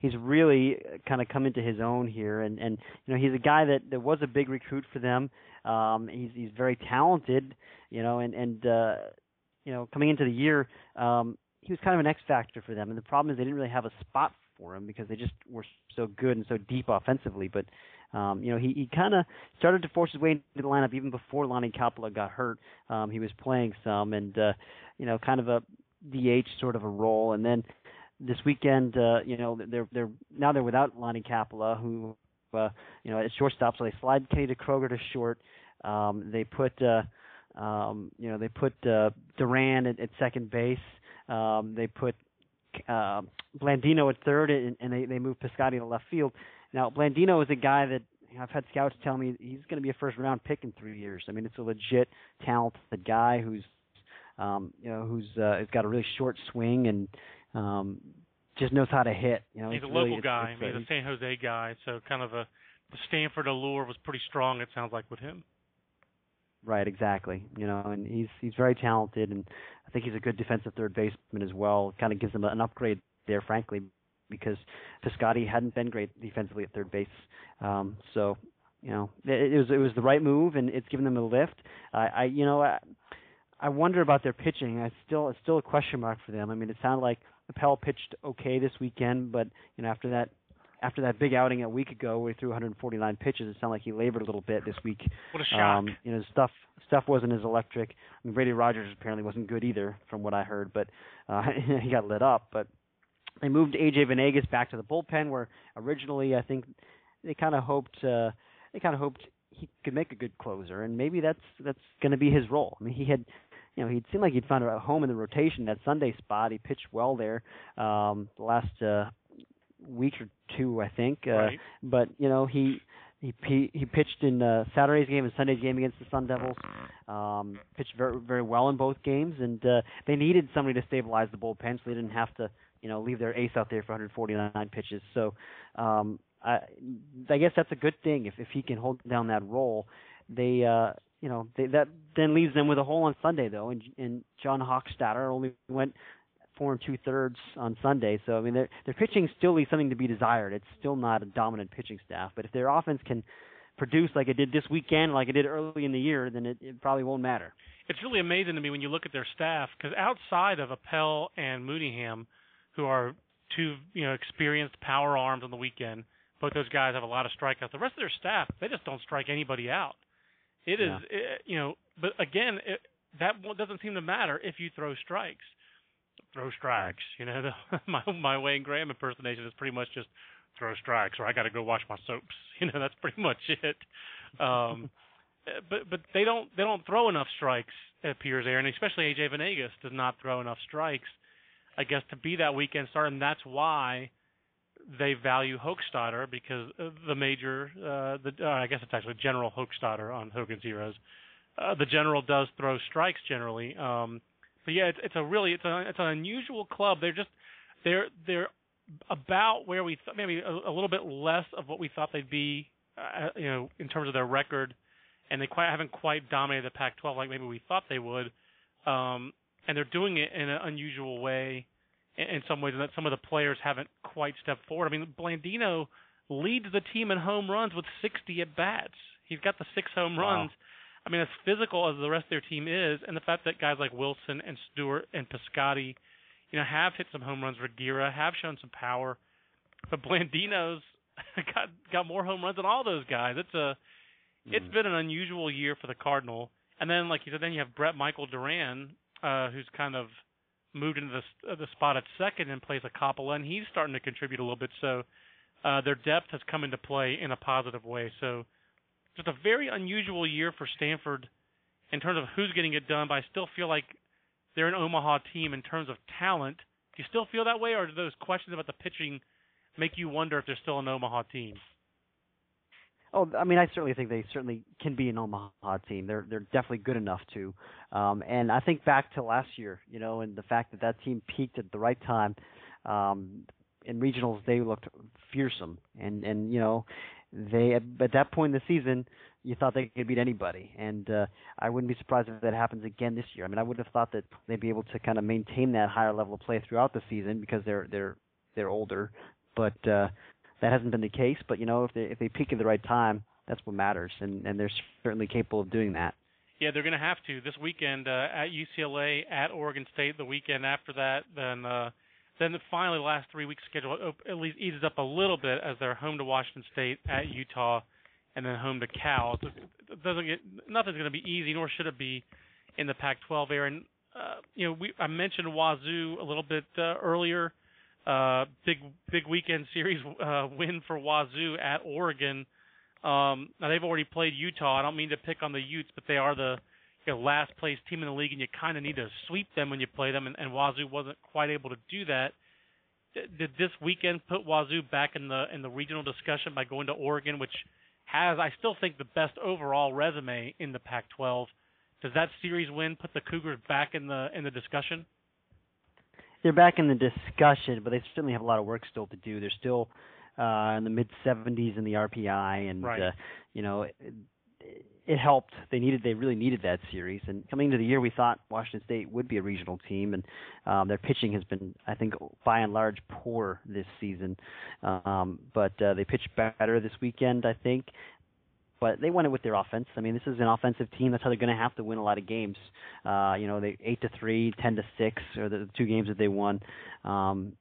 he's really kind of come into his own here, and and you know, he's a guy that that was a big recruit for them. Um, he's he's very talented, you know, and and uh, you know, coming into the year, um, he was kind of an X factor for them. And the problem is they didn't really have a spot for him because they just were so good and so deep offensively. But um, you know, he, he kind of started to force his way into the lineup even before Lonnie Kauppila got hurt. Um, he was playing some, and uh, you know, kind of a DH sort of a role. And then this weekend, uh, you know, they're they're now they're without Lonnie Kauppila, who uh, you know at shortstop, so they slide Kenny Diekroeger to short. Um, they put uh, um, you know they put uh, Doran at, at second base. Um, they put uh, Blandino at third, and, and they they move Piscotty to left field. Now Blandino is a guy that I've had scouts tell me he's going to be a first round pick in three years. I mean, it's a legit talented guy who's um, you know who's uh, has got a really short swing and um, just knows how to hit. You know, He's a local really, it's- guy. it's, I mean, he's a San Jose guy, so kind of a the Stanford allure was pretty strong. It sounds like with him. Right, exactly. You know, and he's he's very talented, and I think he's a good defensive third baseman as well. Kind of gives them an upgrade there, frankly, because Piscotty hadn't been great defensively at third base. Um, so, you know, it, it was it was the right move, and it's given them a lift. I, I you know, I, I wonder about their pitching. I still it's still a question mark for them. I mean, it sounded like Appel pitched okay this weekend, but you know, after that after that big outing a week ago where he threw 149 pitches, it sounded like he labored a little bit this week. What a shock! Um, you know, stuff stuff wasn't as electric. I mean, Brady Rogers apparently wasn't good either, from what I heard, but uh, he got lit up. But they moved AJ Vanegas back to the bullpen, where originally I think they kind of hoped uh, they kind of hoped he could make a good closer, and maybe that's that's going to be his role. I mean, he had. You know, he'd seemed like he'd found a home in the rotation. That Sunday spot, he pitched well there. Um, the last uh, week or two, I think. Uh, right. but you know he he he pitched in uh, Saturday's game and Sunday's game against the Sun Devils. Um, pitched very very well in both games, and uh, they needed somebody to stabilize the bullpen, so they didn't have to you know leave their ace out there for 149 pitches. So um, I I guess that's a good thing if if he can hold down that role. They uh, you know they, that then leaves them with a hole on Sunday though, and and John Hochstatter only went four and two thirds on Sunday. So I mean, their their pitching still leaves something to be desired. It's still not a dominant pitching staff, but if their offense can produce like it did this weekend, like it did early in the year, then it, it probably won't matter. It's really amazing to me when you look at their staff because outside of Appel and Mooneyham, who are two you know experienced power arms on the weekend, both those guys have a lot of strikeouts. The rest of their staff, they just don't strike anybody out. It is, yeah. it, you know, but again, it, that doesn't seem to matter if you throw strikes throw strikes. You know, the, my my Wayne Graham impersonation is pretty much just throw strikes, or I got to go wash my soaps. You know, that's pretty much it. Um, but but they don't they don't throw enough strikes. It appears there, and especially AJ Vanegas does not throw enough strikes. I guess to be that weekend starter, and that's why they value Hochstatter because the major, uh, the uh, I guess it's actually General Hochstetter on Hogan's Heroes. Uh, the general does throw strikes generally. Um, but yeah, it's it's a really it's a it's an unusual club. They're just they're they're about where we th- maybe a, a little bit less of what we thought they'd be, uh, you know, in terms of their record, and they quite haven't quite dominated the Pac-12 like maybe we thought they would. Um, and they're doing it in an unusual way in, in some ways, and that some of the players haven't quite stepped forward. I mean, Blandino leads the team in home runs with 60 at bats. He's got the six home wow. runs. I mean, as physical as the rest of their team is, and the fact that guys like Wilson and Stewart and Piscotty, you know, have hit some home runs. Regira have shown some power, but Blandino's got got more home runs than all those guys. It's a mm. it's been an unusual year for the Cardinal. And then, like you said, then you have Brett Michael Doran, uh, who's kind of moved into the uh, the spot at second and plays a Kauppila, and he's starting to contribute a little bit. So uh, their depth has come into play in a positive way. So just a very unusual year for Stanford in terms of who's getting it done, but I still feel like they're an Omaha team in terms of talent. Do you still feel that way, or do those questions about the pitching make you wonder if they're still an Omaha team? Oh, I mean, I certainly think they certainly can be an Omaha team. They're they're definitely good enough to. Um, and I think back to last year, you know, and the fact that that team peaked at the right time. Um, in regionals, they looked fearsome, and and you know, they at at that point in the season you thought they could beat anybody and uh I wouldn't be surprised if that happens again this year. I mean I would have thought that they'd be able to kind of maintain that higher level of play throughout the season because they're they're they're older. But uh that hasn't been the case, but you know if they if they peak at the right time, that's what matters and and they're certainly capable of doing that. Yeah, they're going to have to this weekend uh, at UCLA, at Oregon State. The weekend after that, then uh, then finally, the last three weeks schedule at least eases up a little bit as they're home to Washington State, at Utah, and then home to Cal. So It doesn't get nothing's going to be easy, nor should it be in the Pac-12 area. And uh, you know, we I mentioned Wazoo a little bit uh, earlier. Uh, big big weekend series uh, win for Wazoo at Oregon. Um, now they've already played Utah. I don't mean to pick on the Utes, but they are the you know, last place team in the league, and you kind of need to sweep them when you play them. And, and Wazoo wasn't quite able to do that. Did this weekend put Wazoo back in the in the regional discussion by going to Oregon, which has I still think the best overall resume in the Pac-12? Does that series win put the Cougars back in the in the discussion? They're back in the discussion, but they certainly have a lot of work still to do. They're still uh, in the mid 70s in the RPI, and right. uh, you know it helped. They needed, they really needed that series. And coming into the year, we thought Washington State would be a regional team, and um, their pitching has been, I think, by and large, poor this season. Um, but uh, they pitched better this weekend, I think. But they won it with their offense. I mean, this is an offensive team. That's how they're going to have to win a lot of games. Uh, you know, they eight to three, ten to six, or the two games that they won um,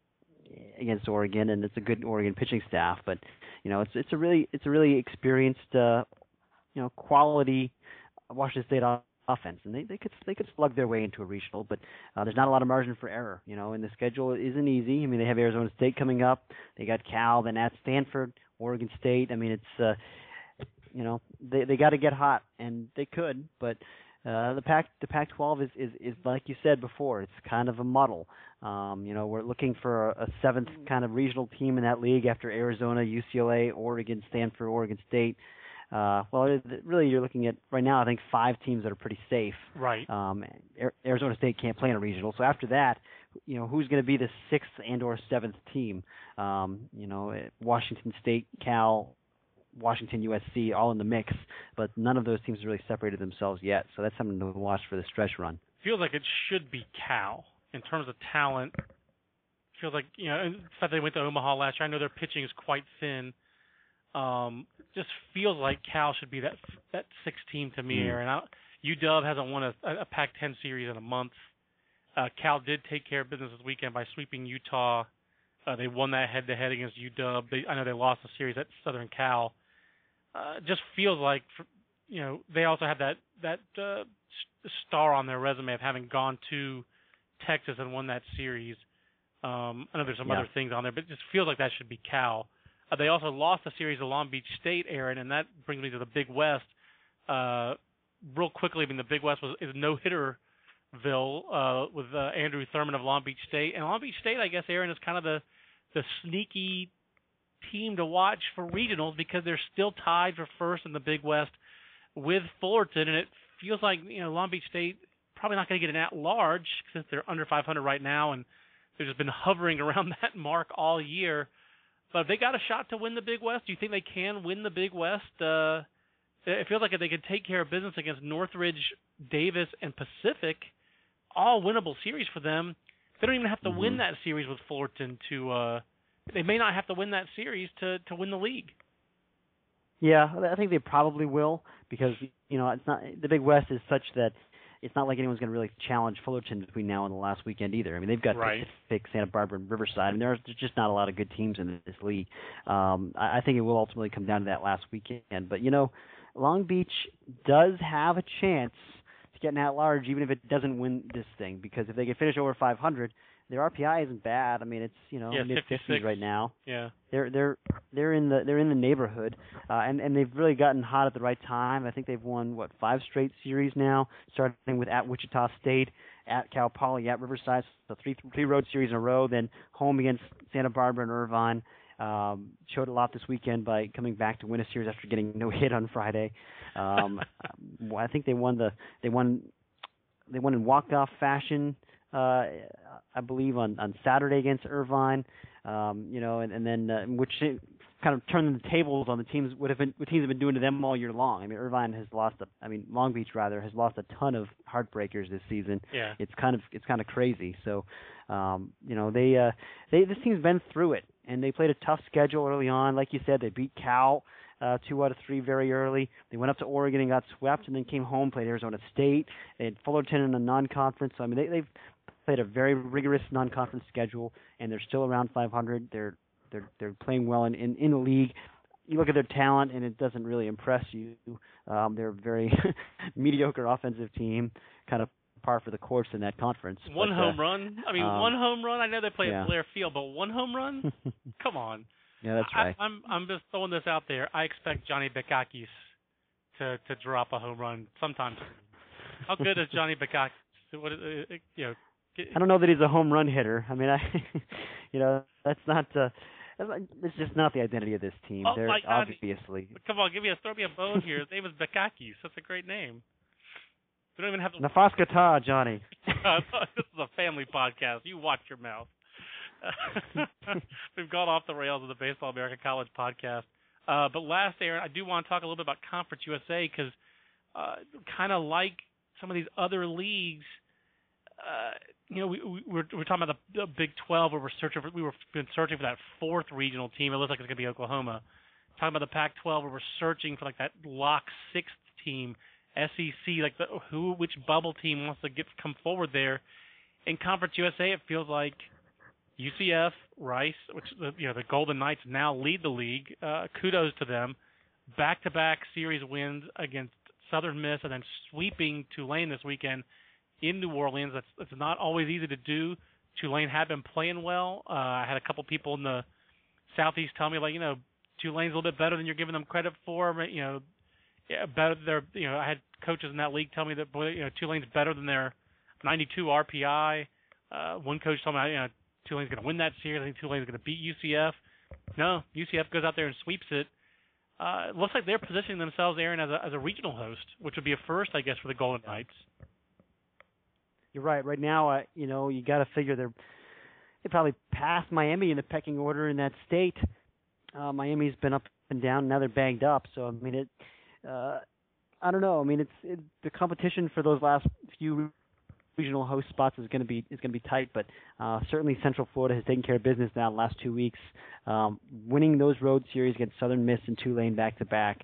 against Oregon, and it's a good Oregon pitching staff. But you know, it's it's a really it's a really experienced uh, you know quality Washington State offense, and they they could they could slug their way into a regional, but uh, there's not a lot of margin for error. You know, and the schedule isn't easy. I mean, they have Arizona State coming up, they got Cal, then at Stanford, Oregon State. I mean, it's uh, you know they they got to get hot, and they could, but uh, the Pac the Pac-12 is, is is like you said before. It's kind of a muddle. Um, you know, we're looking for a, a seventh kind of regional team in that league after Arizona, UCLA, Oregon, Stanford, Oregon State. Uh, well, it, really, you're looking at right now. I think five teams that are pretty safe. Right. Um, Arizona State can't play in a regional, so after that, you know, who's going to be the sixth and/or seventh team? Um, you know, Washington State, Cal, Washington, USC, all in the mix, but none of those teams have really separated themselves yet. So that's something to watch for the stretch run. Feels like it should be Cal in terms of talent. Feels like you know, the fact they went to Omaha last year. I know their pitching is quite thin. Um, just feels like Cal should be that that six team to me. Mm. Aaron, I, UW hasn't won a, a Pac-10 series in a month. Uh, Cal did take care of business this weekend by sweeping Utah. Uh, they won that head-to-head against UW. They, I know they lost the series at Southern Cal. Uh, just feels like, for, you know, they also have that that uh, star on their resume of having gone to Texas and won that series. Um, I know there's some yeah. other things on there, but it just feels like that should be Cal. Uh, they also lost the series to Long Beach State, Aaron, and that brings me to the Big West. Uh, real quickly, I mean, the Big West was is no hitterville uh, with uh, Andrew Thurman of Long Beach State, and Long Beach State, I guess, Aaron is kind of the the sneaky team to watch for regionals because they're still tied for first in the Big West with Fullerton, and it feels like you know Long Beach State probably not going to get an at large since they're under 500 right now, and they've just been hovering around that mark all year. But they got a shot to win the Big West. Do you think they can win the Big West? Uh, it feels like if they could take care of business against Northridge, Davis, and Pacific, all winnable series for them. They don't even have to mm-hmm. win that series with Fullerton to uh, they may not have to win that series to to win the league. Yeah, I think they probably will because you know it's not the Big West is such that it's not like anyone's going to really challenge Fullerton between now and the last weekend either. I mean, they've got right. Pacific, Santa Barbara, and Riverside, and there's just not a lot of good teams in this league. Um, I, I think it will ultimately come down to that last weekend. But you know, Long Beach does have a chance to get an at-large, even if it doesn't win this thing, because if they can finish over 500, their RPI isn't bad. I mean, it's you know yeah, mid fifties right now. Yeah, they're they're they're in the they're in the neighborhood, uh, and and they've really gotten hot at the right time. I think they've won what five straight series now, starting with at Wichita State, at Cal Poly, at Riverside, so three three road series in a row. Then home against Santa Barbara and Irvine. Um, showed a lot this weekend by coming back to win a series after getting no hit on Friday. Um, I think they won the they won they won in walk off fashion uh, I believe on on Saturday against Irvine. Um, you know, and, and then uh, which kind of turned the tables on the teams what have been what teams have been doing to them all year long. I mean, Irvine has lost a, I mean, Long Beach rather has lost a ton of heartbreakers this season. Yeah, it's kind of it's kind of crazy. So, um, you know, they uh, they this team's been through it, and they played a tough schedule early on. Like you said, they beat Cal. Uh, two out of three very early. They went up to Oregon and got swept, and then came home, played Arizona State. Had Fullerton in a non-conference. So I mean, they, they've played a very rigorous non-conference schedule, and they're still around 500. They're they're they're playing well in in, in the league. You look at their talent, and it doesn't really impress you. Um, they're a very mediocre offensive team, kind of par for the course in that conference. One but, home uh, run. I mean, um, one home run. I know they play yeah. at Blair Field, but one home run. Come on. Yeah, that's right. I, I'm I'm just throwing this out there. I expect Johnny Bakakis to to drop a home run sometime. How good is Johnny Bakakis? What is, uh, you know, I don't know that he's a home run hitter. I mean, I, you know, that's not. Uh, it's just not the identity of this team. Oh They're my God. obviously. Come on, give me a throw me a bone here. His name is Bakakis. That's a great name. We don't even have to. Nafaskata, Johnny. this is a family podcast. You watch your mouth. We've gone off the rails of the Baseball America College podcast. Uh, but last, Aaron, I do want to talk a little bit about Conference USA because, uh, kind of like some of these other leagues, uh, you know, we, we we're, we're talking about the, the Big 12 where we're searching for, we were been searching for that fourth regional team. It looks like it's going to be Oklahoma. Talking about the Pac-12 where we're searching for like that lock sixth team, SEC, like the who which bubble team wants to get come forward there. In Conference USA, it feels like UCF, Rice, which you know the Golden Knights now lead the league. Uh, kudos to them. Back-to-back series wins against Southern Miss and then sweeping Tulane this weekend in New Orleans. That's that's not always easy to do. Tulane had been playing well. Uh, I had a couple people in the southeast tell me like you know Tulane's a little bit better than you're giving them credit for. You know, yeah, better. They're you know I had coaches in that league tell me that boy, you know Tulane's better than their 92 RPI. Uh, one coach told me you know Tulane's going to win that series. I think Tulane's going to beat UCF. No, UCF goes out there and sweeps it. Uh, looks like they're positioning themselves, Aaron, as a as a regional host, which would be a first, I guess, for the Golden Knights. You're right. Right now, uh, you know, you got to figure they're they probably passed Miami in the pecking order in that state. Uh, Miami's been up and down. Now they're banged up. So I mean, it. Uh, I don't know. I mean, it's it, the competition for those last few regional host spots is going to be is going to be tight, but uh, certainly Central Florida has taken care of business now the last two weeks, um, winning those road series against Southern Miss and Tulane back to back.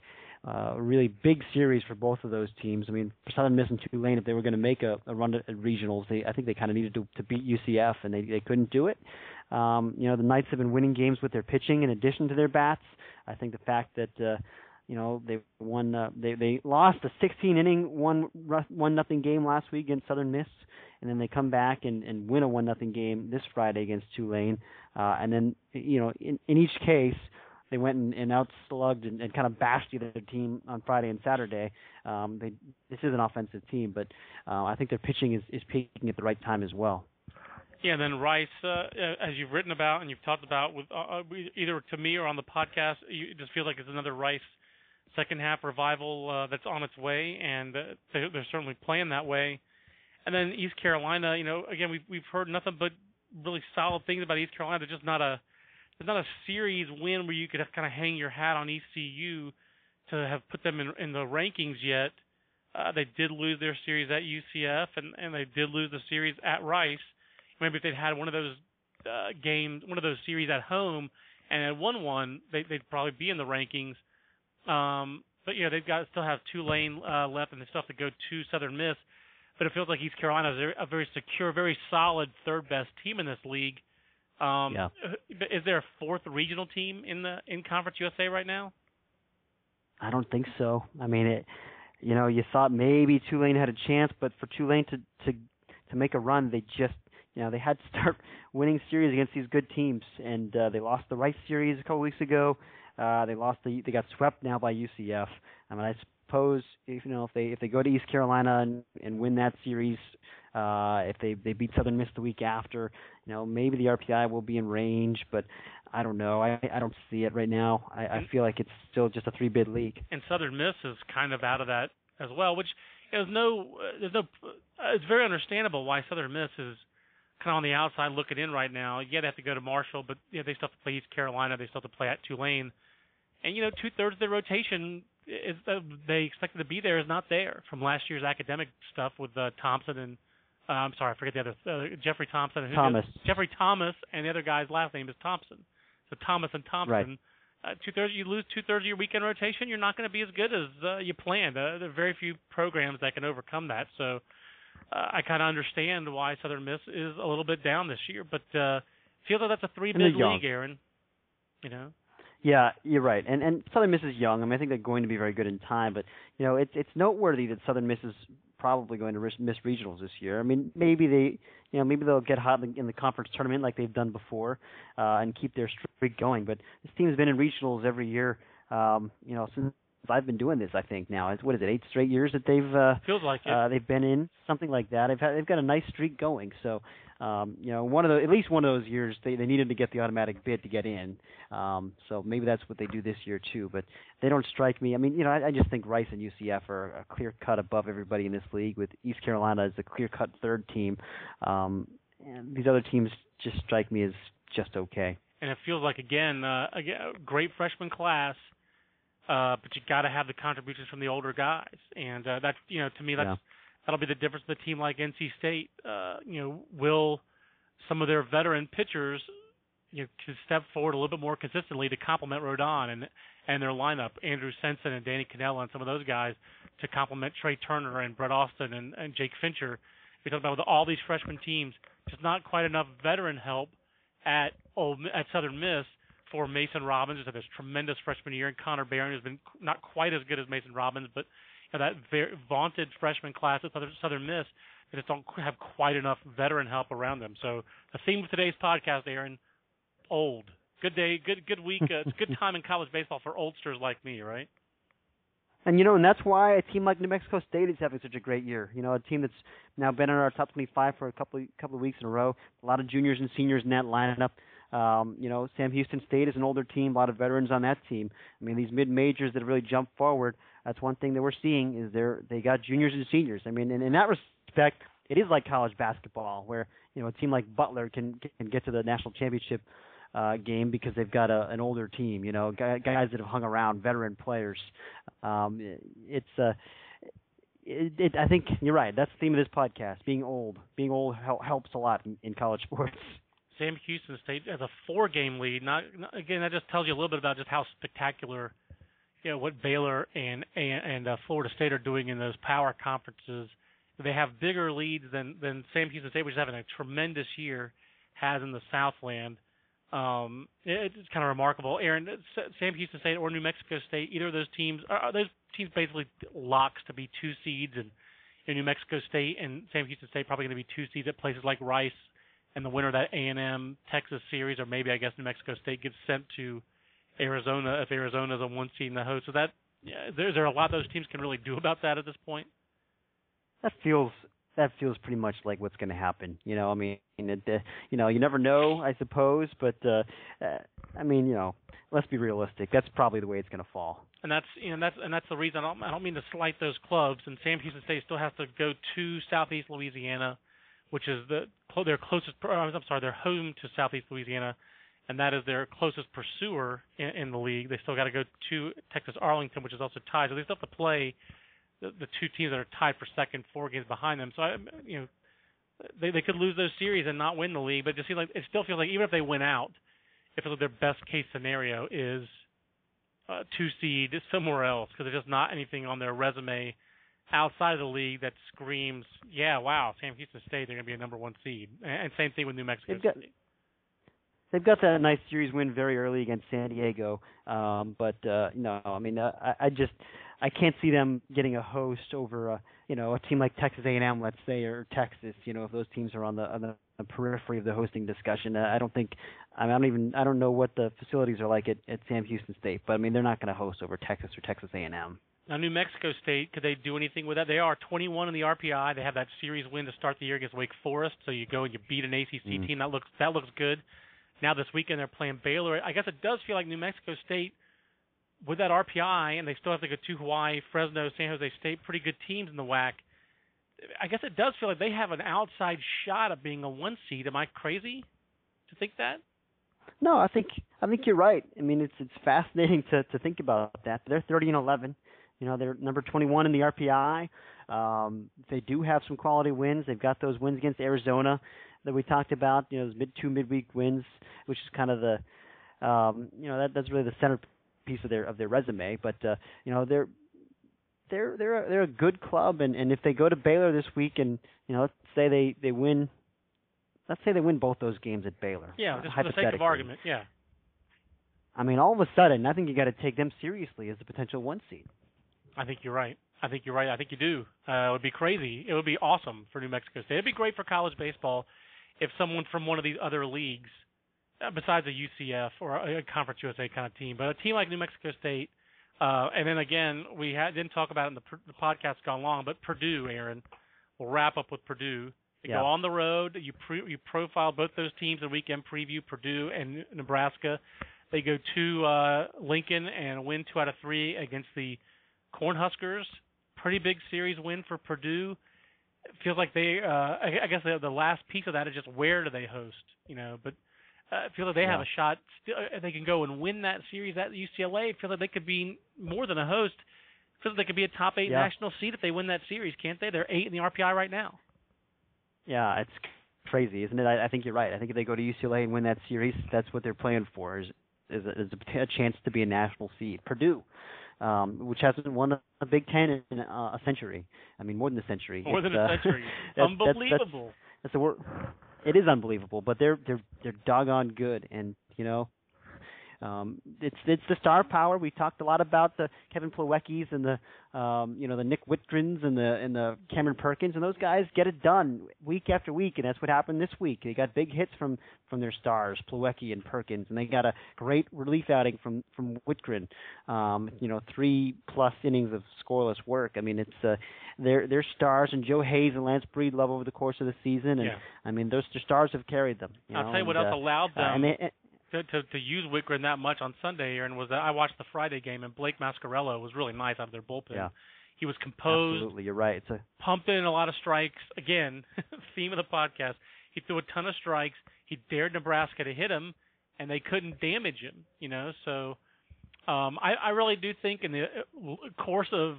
Uh, a really big series for both of those teams. I mean, for Southern Miss and Tulane, if they were going to make a, a run at regionals, they I think they kind of needed to, to beat UCF, and they they couldn't do it. Um, you know, the Knights have been winning games with their pitching in addition to their bats. I think the fact that uh, you know they won uh, they they lost a 16 inning one one nothing game last week against Southern Miss and then they come back and, and win a one nothing game this Friday against Tulane. Uh, and then you know in, in each case they went and, and outslugged and, and kind of bashed the other team on Friday and Saturday. Um, they this is an offensive team, but uh, I think their pitching is is peaking at the right time as well. Yeah, and then Rice, uh, as you've written about and you've talked about with uh, uh either to me or on the podcast, you just feel like it's another Rice second half revival uh, that's on its way, and uh, they, they're certainly playing that way. And then East Carolina, you know, again we've we've heard nothing but really solid things about East Carolina. They're just not a there's not a series win where you could kind of hang your hat on ECU to have put them in in the rankings yet. Uh, they did lose their series at UCF, and and they did lose the series at Rice. Maybe if they'd had one of those uh, games, one of those series at home, and had won one, they, they'd probably be in the rankings. Um, but yeah, they've got still have Tulane uh, left, and they still have to go to Southern Miss but it feels like East Carolina is a very secure, very solid third best team in this league. Um, yeah. Is there a fourth regional team in the in Conference USA right now? I don't think so. I mean, it. You know, you thought maybe Tulane had a chance, but for Tulane to to to make a run, they just you know they had to start winning series against these good teams, and uh, they lost the Rice series a couple weeks ago. Uh, they lost the they got swept now by UCF. I mean, I suppose if you know if they if they go to East Carolina and, and win that series, uh, if they they beat Southern Miss the week after, you know maybe the RPI will be in range, but I don't know. I I don't see it right now. I, I feel like it's still just a three bid league. And Southern Miss is kind of out of that as well, which there's no there's no it's very understandable why Southern Miss is kind of on the outside looking in right now. Yeah, they have to go to Marshall, but yeah, they still have to play East Carolina. They still have to play at Tulane, and you know two thirds of the rotation is that they expected to be there is not there from last year's academic stuff with uh, Thompson and uh, I'm sorry, I forget the other uh, Jeffrey Thompson. And Thomas. Jeffrey Thomas, and the other guy's last name is Thompson. So Thomas and Thompson. Right. Uh, two thirds, you lose two thirds of your weekend rotation. You're not going to be as good as uh, you planned. Uh, there are very few programs that can overcome that. So uh, I kind of understand why Southern Miss is a little bit down this year, but uh, feel that that's a three bid league, Aaron. You know. Yeah, you're right. And and Southern Miss is young. I mean, I think they're going to be very good in time. But you know, it's it's noteworthy that Southern Miss is probably going to miss regionals this year. I mean, maybe they, you know, maybe they'll get hot in the conference tournament like they've done before, uh, and keep their streak going. But this team's been in regionals every year, um, you know, since I've been doing this. I think now it's what is it, eight straight years that they've uh, feels like it. Uh, they've been in something like that. They've had they've got a nice streak going. So um, you know, one of the at least one of those years they they needed to get the automatic bid to get in. Um, so maybe that's what they do this year too. But they don't strike me. I mean, you know, I, I just think Rice and UCF are a clear cut above everybody in this league. With East Carolina as the clear cut third team, um, and these other teams just strike me as just okay. And it feels like again, uh, a great freshman class. Uh, but you got to have the contributions from the older guys, and uh, that's you know to me that's yeah that'll be the difference with a team like NC State. Uh, you know, will some of their veteran pitchers you know to step forward a little bit more consistently to complement Rodon and and their lineup, Andrew Ciencin and Danny Canela and some of those guys to complement Trea Turner and Brett Austin and, and Jake Fincher. We talk about with all these freshman teams, just not quite enough veteran help at at Southern Miss for Mason Robbins, who's had this tremendous freshman year, and Connor Barron, who's been not quite as good as Mason Robbins, but that very vaunted freshman class at Southern Miss they just don't have quite enough veteran help around them. So the theme of today's podcast, Aaron, old. Good day, good good week. Uh, it's good time in college baseball for oldsters like me, right? And you know, and that's why a team like New Mexico State is having such a great year. You know, a team that's now been in our top 25 for a couple of, couple of weeks in a row. A lot of juniors and seniors in that lineup. Um, you know, Sam Houston State is an older team, a lot of veterans on that team. I mean, these mid majors that have really jumped forward. That's one thing that we're seeing is they're they got juniors and seniors. I mean, in, in that respect, it is like college basketball, where you know a team like Butler can can get to the national championship uh, game because they've got a, an older team. You know, guys that have hung around, veteran players. Um, it's uh, it, it, I think you're right. That's the theme of this podcast. Being old, being old hel- helps a lot in, in college sports. Sam Houston State has a four-game lead. Not, not again, that just tells you a little bit about just how spectacular, you know, what Baylor and and, and uh, Florida State are doing in those power conferences. They have bigger leads than than Sam Houston State, which is having a tremendous year, has in the Southland. Um, it, it's kind of remarkable. Aaron, Sam Houston State or New Mexico State, either of those teams are those teams basically locks to be two seeds, and in New Mexico State and Sam Houston State probably going to be two seeds at places like Rice, and the winner of that A&M Texas series, or maybe I guess New Mexico State gets sent to Arizona if Arizona's a one seed in the host. So that yeah, there there are a lot those teams can really do about that at this point. That feels that feels pretty much like what's going to happen. You know, I mean, it, uh, you know, you never know, I suppose, but uh, uh, I mean, you know, let's be realistic. That's probably the way it's going to fall. And that's you know that's and that's the reason I don't, I don't mean to slight those clubs. And Sam Houston State still has to go to Southeast Louisiana, which is the their closest. I'm sorry, they're home to Southeast Louisiana, and that is their closest pursuer in, in the league. They still got to go to Texas Arlington, which is also tied. So they still have to play the, the two teams that are tied for second, four games behind them. So I, you know, they they could lose those series and not win the league, but it just seems like it still feels like even if they win out, if like their best case scenario is uh, two seed somewhere else because there's just not anything on their resume outside of the league that screams, yeah, wow, Sam Houston State, they're going to be a number one seed. And same thing with New Mexico they've got, State. They've got that nice series win very early against San Diego, um, but uh, no, I mean, uh, I, I just I can't see them getting a host over a you know a team like Texas A&M, let's say, or Texas. You know, if those teams are on the on the, the periphery of the hosting discussion, uh, I don't think I, mean, I don't even I don't know what the facilities are like at, at Sam Houston State, but I mean they're not going to host over Texas or Texas A&M. Now, New Mexico State, could they do anything with that? They are 21 in the RPI. They have that series win to start the year against Wake Forest. So you go and you beat an ACC mm. team. That looks that looks good. Now this weekend they're playing Baylor. I guess it does feel like New Mexico State with that RPI, and they still have to go to Hawaii, Fresno, San Jose State, pretty good teams in the WAC. I guess it does feel like they have an outside shot of being a one seed. Am I crazy to think that? No, I think I think you're right. I mean, it's it's fascinating to to think about that. They're 30 and 11. You know, they're number 21 in the RPI. Um, they do have some quality wins. They've got those wins against Arizona that we talked about. You know, those mid two midweek wins, which is kind of the, um, you know, that that's really the centerpiece of their of their resume. But uh, you know, they're they're they're a, they're a good club, and and if they go to Baylor this week, and you know, let's say they they win, let's say they win both those games at Baylor. Yeah, just for the sake of argument. Yeah. I mean, all of a sudden, I think you got to take them seriously as a potential one seed. I think you're right. I think you're right. I think you do. Uh, it would be crazy. It would be awesome for New Mexico State. It'd be great for college baseball if someone from one of these other leagues, uh, besides a UCF or a Conference USA kind of team, but a team like New Mexico State, uh, and then again, we had, didn't talk about it in the, the podcast gone long, but Purdue, Aaron, we'll wrap up with Purdue. They yeah. go on the road. You pre, you profile both those teams in weekend preview, Purdue and Nebraska. They go to uh, Lincoln and win two out of three against the Cornhuskers. Pretty big series win for Purdue feels like they. Uh, I, I guess the, the last piece of that is just where do they host, you know. But uh, I feel like they yeah. have a shot. Still, uh, they can go and win that series at UCLA. I feel like they could be more than a host. I feel like they could be a top eight yeah. national seed if they win that series, can't they? They're eight in the RPI right now. Yeah, it's crazy, isn't it? I, I think you're right. I think if they go to UCLA and win that series, that's what they're playing for. Is is a, is a, a chance to be a national seed. Purdue um, which hasn't won a Big Ten in uh, a century. I mean, more than a century. More it's, than a century. that's, Unbelievable. That's, that's, the word. It is unbelievable, but they're they're they're doggone good, and you know, Um, it's it's the star power. We talked a lot about the Kevin Plawecki's and the um, you know the Nick Wittgrens and the and the Cameron Perkins and those guys get it done week after week, and that's what happened this week. They got big hits from from their stars, Plawecki and Perkins, and they got a great relief outing from from Wittgren. Um, you know, three plus innings of scoreless work. I mean, it's uh, they're they're stars, and Joe Hays and Lance Breedlove over the course of the season, and yeah. I mean, those the stars have carried them. You I'll know, tell you what and, else uh, allowed them. uh, and they, to, to to use Wittgren that much on Sunday, Aaron, was that I watched the Friday game and Blake Mascarello was really nice out of their bullpen. Yeah. He was composed, Absolutely, you're right. It's a pumped in a lot of strikes. Again, theme of the podcast. He threw a ton of strikes. He dared Nebraska to hit him, and they couldn't damage him. You know, so um, I, I really do think in the uh, course of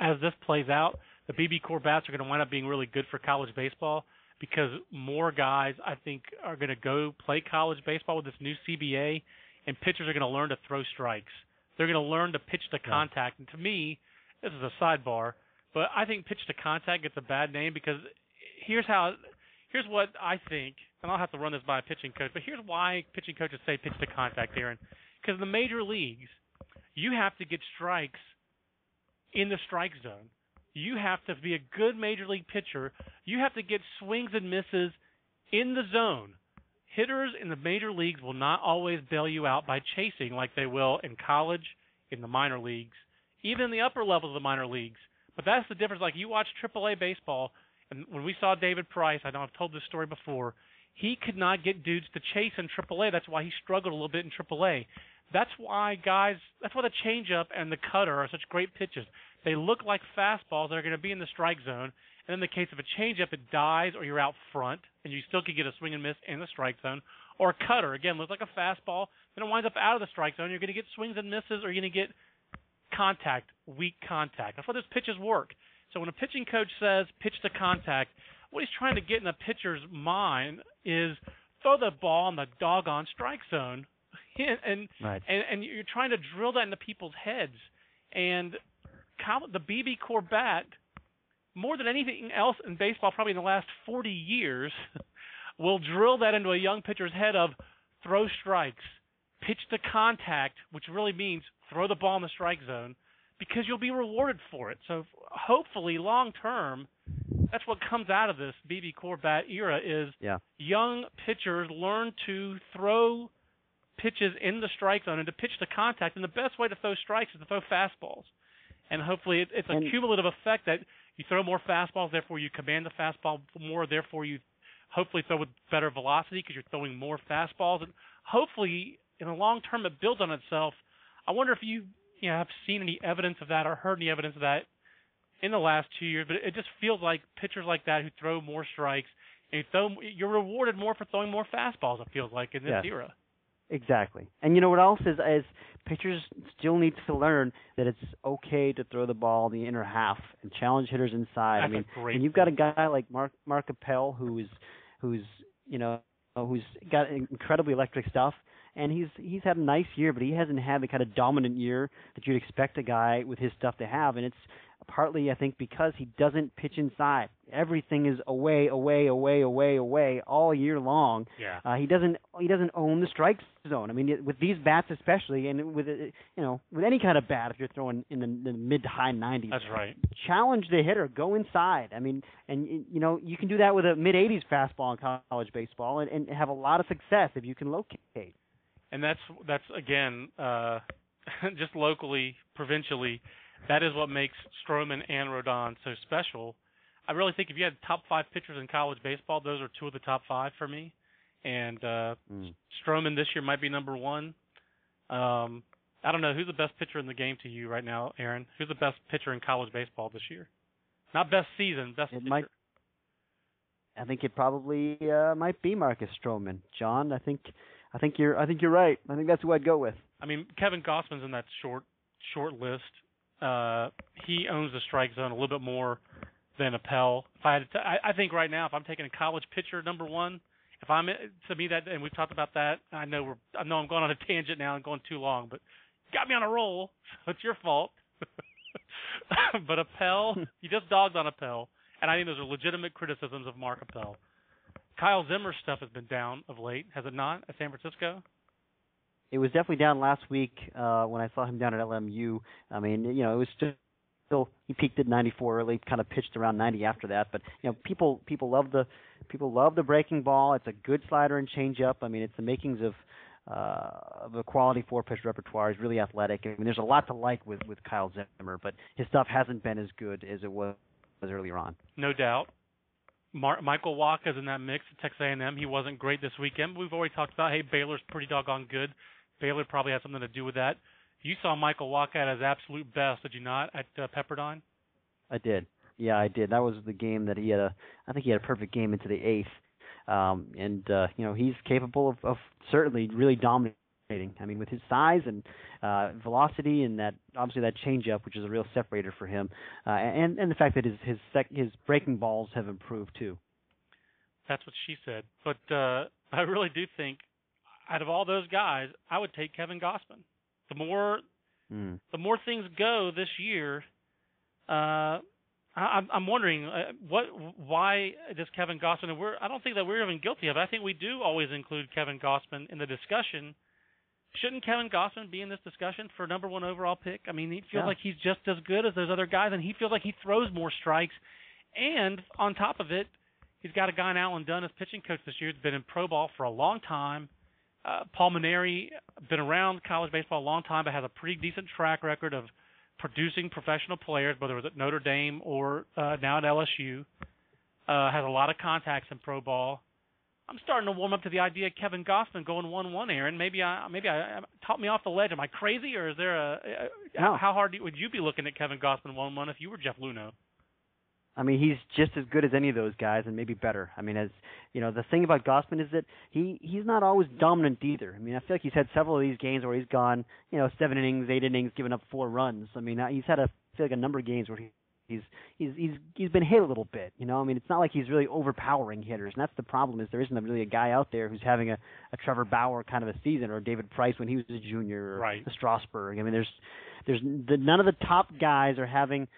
as this plays out, the BBCOR bats are going to wind up being really good for college baseball because more guys I think are going to go play college baseball with this new CBA, and pitchers are going to learn to throw strikes. They're going to learn to pitch to contact. And to me, this is a sidebar, but I think pitch to contact gets a bad name because here's how here's what I think, and I'll have to run this by a pitching coach, but here's why pitching coaches say pitch to contact, Aaron. Because in the major leagues, you have to get strikes in the strike zone. You have to be a good major league pitcher. You have to get swings and misses in the zone. Hitters in the major leagues will not always bail you out by chasing like they will in college, in the minor leagues, even in the upper levels of the minor leagues. But that's the difference. Like you watch AAA baseball, and when we saw David Price, I know I've told this story before, he could not get dudes to chase in AAA. That's why he struggled a little bit in AAA. That's why guys, that's why the changeup and the cutter are such great pitches. They look like fastballs that are going to be in the strike zone. And in the case of a changeup, it dies or you're out front, and you still could get a swing and miss in the strike zone. Or a cutter, again, looks like a fastball, then it winds up out of the strike zone. You're going to get swings and misses, or you're going to get contact, weak contact. That's why those pitches work. So when a pitching coach says pitch to contact, what he's trying to get in a pitcher's mind is throw the ball in the doggone strike zone, and and, right. and and you're trying to drill that into people's heads. And the BBCOR bat, more than anything else in baseball, probably in the last 40 years, will drill that into a young pitcher's head of throw strikes, pitch to contact, which really means throw the ball in the strike zone, because you'll be rewarded for it. So hopefully, long term, that's what comes out of this BBCOR bat era is Yeah. young pitchers learn to throw pitches in the strike zone and to pitch to contact. And the best way to throw strikes is to throw fastballs. And hopefully, it, it's a And- cumulative effect that you throw more fastballs, therefore you command the fastball more, therefore you hopefully throw with better velocity because you're throwing more fastballs. And hopefully, in the long term, it builds on itself. I wonder if you you know have seen any evidence of that or heard any evidence of that in the last two years. But it just feels like pitchers like that who throw more strikes and you throw, you're rewarded more for throwing more fastballs. It feels like in this Yes. era. Exactly. And you know what else is is pitchers still need to learn that it's okay to throw the ball in the inner half and challenge hitters inside. That's I mean, and you've got a guy like Mark Mark Appel who's who's you know who's got incredibly electric stuff and he's he's had a nice year but he hasn't had the kind of dominant year that you'd expect a guy with his stuff to have and it's partly I think because he doesn't pitch inside. Everything is away, away, away, away, away all year long. Yeah. Uh, he doesn't he doesn't own the strike zone. I mean, with these bats especially, and with uh, you know with any kind of bat, if you're throwing in the, the mid to high 90s, That's right. challenge the hitter, go inside. I mean, and you know you can do that with a mid 80s fastball in college baseball, and, and have a lot of success if you can locate. And that's that's again uh, just locally, provincially, that is what makes Stroman and Rodon so special. I really think if you had top five pitchers in college baseball, those are two of the top five for me. And uh, Mm. Stroman this year might be number one. Um, I don't know who's the best pitcher in the game to you right now, Aaron. Who's the best pitcher in college baseball this year? Not best season, best It pitcher. might- I think it probably uh, might be Marcus Stroman. John, I think I think you're I think you're right. I think that's who I'd go with. I mean, Kevin Gausman's in that short short list. Uh, he owns the strike zone a little bit more than Appel. If I had to, I, I think right now, if I'm taking a college pitcher number one, if I'm to me that, and we've talked about that. I know we're, I know I'm going on a tangent now and going too long, but got me on a roll, so it's your fault. but Appel, you just dogged on Appel, and I think those are legitimate criticisms of Mark Appel. Kyle Zimmer's stuff has been down of late, has it not, at San Francisco? It was definitely down last week uh, when I saw him down at LMU. I mean, you know, it was still still he peaked at 94 early, kind of pitched around 90 after that. But you know, people people love the people love the breaking ball. It's a good slider and changeup. I mean, it's the makings of uh, of a quality four pitch repertoire. He's really athletic. I mean, there's a lot to like with with Kyle Zimmer, but his stuff hasn't been as good as it was, was earlier on. No doubt. Mar- Michael Wacha's in that mix at Texas A&M. He wasn't great this weekend, but we've already talked about hey Baylor's pretty doggone good. Baylor probably had something to do with that. You saw Michael Wacha at his absolute best, did you not, at uh, Pepperdine? I did. Yeah, I did. That was the game that he had a. I think he had a perfect game into the eighth, um, and uh, you know he's capable of, of certainly really dominating. I mean, with his size and uh, velocity, and that obviously that changeup, which is a real separator for him, uh, and and the fact that his his sec- his breaking balls have improved too. That's what she said. But uh, I really do think, out of all those guys, I would take Kevin Gausman. The more mm. the more things go this year, uh, I, I'm wondering uh, what why does Kevin Gausman? And we're I don't think that we're even guilty of it. I think we do always include Kevin Gausman in the discussion. Shouldn't Kevin Gausman be in this discussion for number one overall pick? I mean, he feels yeah. like he's just as good as those other guys, and he feels like he throws more strikes. And on top of it, he's got a guy in Alan Dunn as pitching coach this year. He's been in pro ball for a long time. Uh, Paul Mainieri been around college baseball a long time, but has a pretty decent track record of producing professional players, whether it was at Notre Dame or uh, now at LSU. Uh, has a lot of contacts in pro ball. I'm starting to warm up to the idea of Kevin Gausman going one-one. Aaron, maybe I maybe I, I taught me off the ledge. Am I crazy, or is there a, a no. how hard would you be looking at Kevin Gausman one-one if you were Jeff Luhnow? I mean, he's just as good as any of those guys, and maybe better. I mean, as you know, the thing about Gausman is that he he's not always dominant either. I mean, I feel like he's had several of these games where he's gone, you know, seven innings, eight innings, given up four runs. I mean, he's had a I feel like a number of games where he he's he's he's he's been hit a little bit. You know, I mean, it's not like he's really overpowering hitters, and that's the problem is there isn't really a guy out there who's having a, a Trevor Bauer kind of a season or David Price when he was a junior, or right. the Strasburg. I mean, there's there's the, none of the top guys are having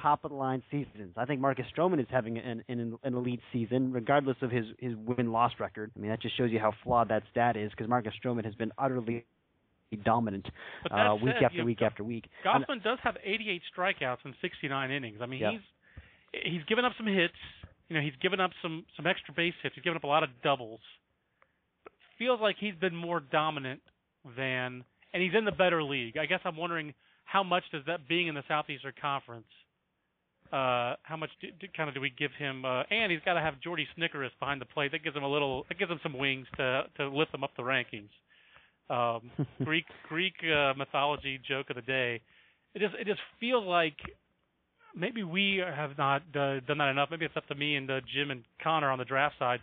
top of the line seasons. I think Marcus Stroman is having an, an an elite season, regardless of his his win loss record. I mean, that just shows you how flawed that stat is because Marcus Stroman has been utterly dominant uh, week said, after you know, week after week. Gausman does have 88 strikeouts in 69 innings. I mean, yeah. he's he's given up some hits. You know, he's given up some some extra base hits. He's given up a lot of doubles. But feels like he's been more dominant than, and he's in the better league. I guess I'm wondering how much does that being in the Southeastern Conference uh, how much do, do, kind of do we give him? Uh, and he's got to have Jordy Snitkerus behind the plate. That gives him a little. That gives him some wings to to lift him up the rankings. Um, Greek Greek uh, mythology joke of the day. It just it just feels like maybe we have not uh, done that enough. Maybe it's up to me and uh, Jim and Connor on the draft side.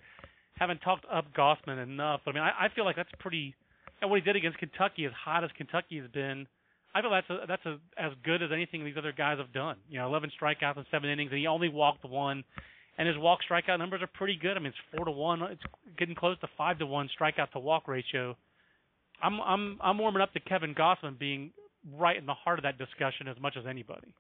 Haven't talked up Gausman enough. But I mean, I, I feel like that's pretty. And what he did against Kentucky, as hot as Kentucky has been, I feel that's a, that's a, as good as anything these other guys have done. You know, 11 strikeouts in seven innings, and he only walked one. And his walk strikeout numbers are pretty good. I mean, it's four to one. It's getting close to five to one strikeout to walk ratio. I'm I'm I'm warming up to Kevin Gausman being right in the heart of that discussion as much as anybody.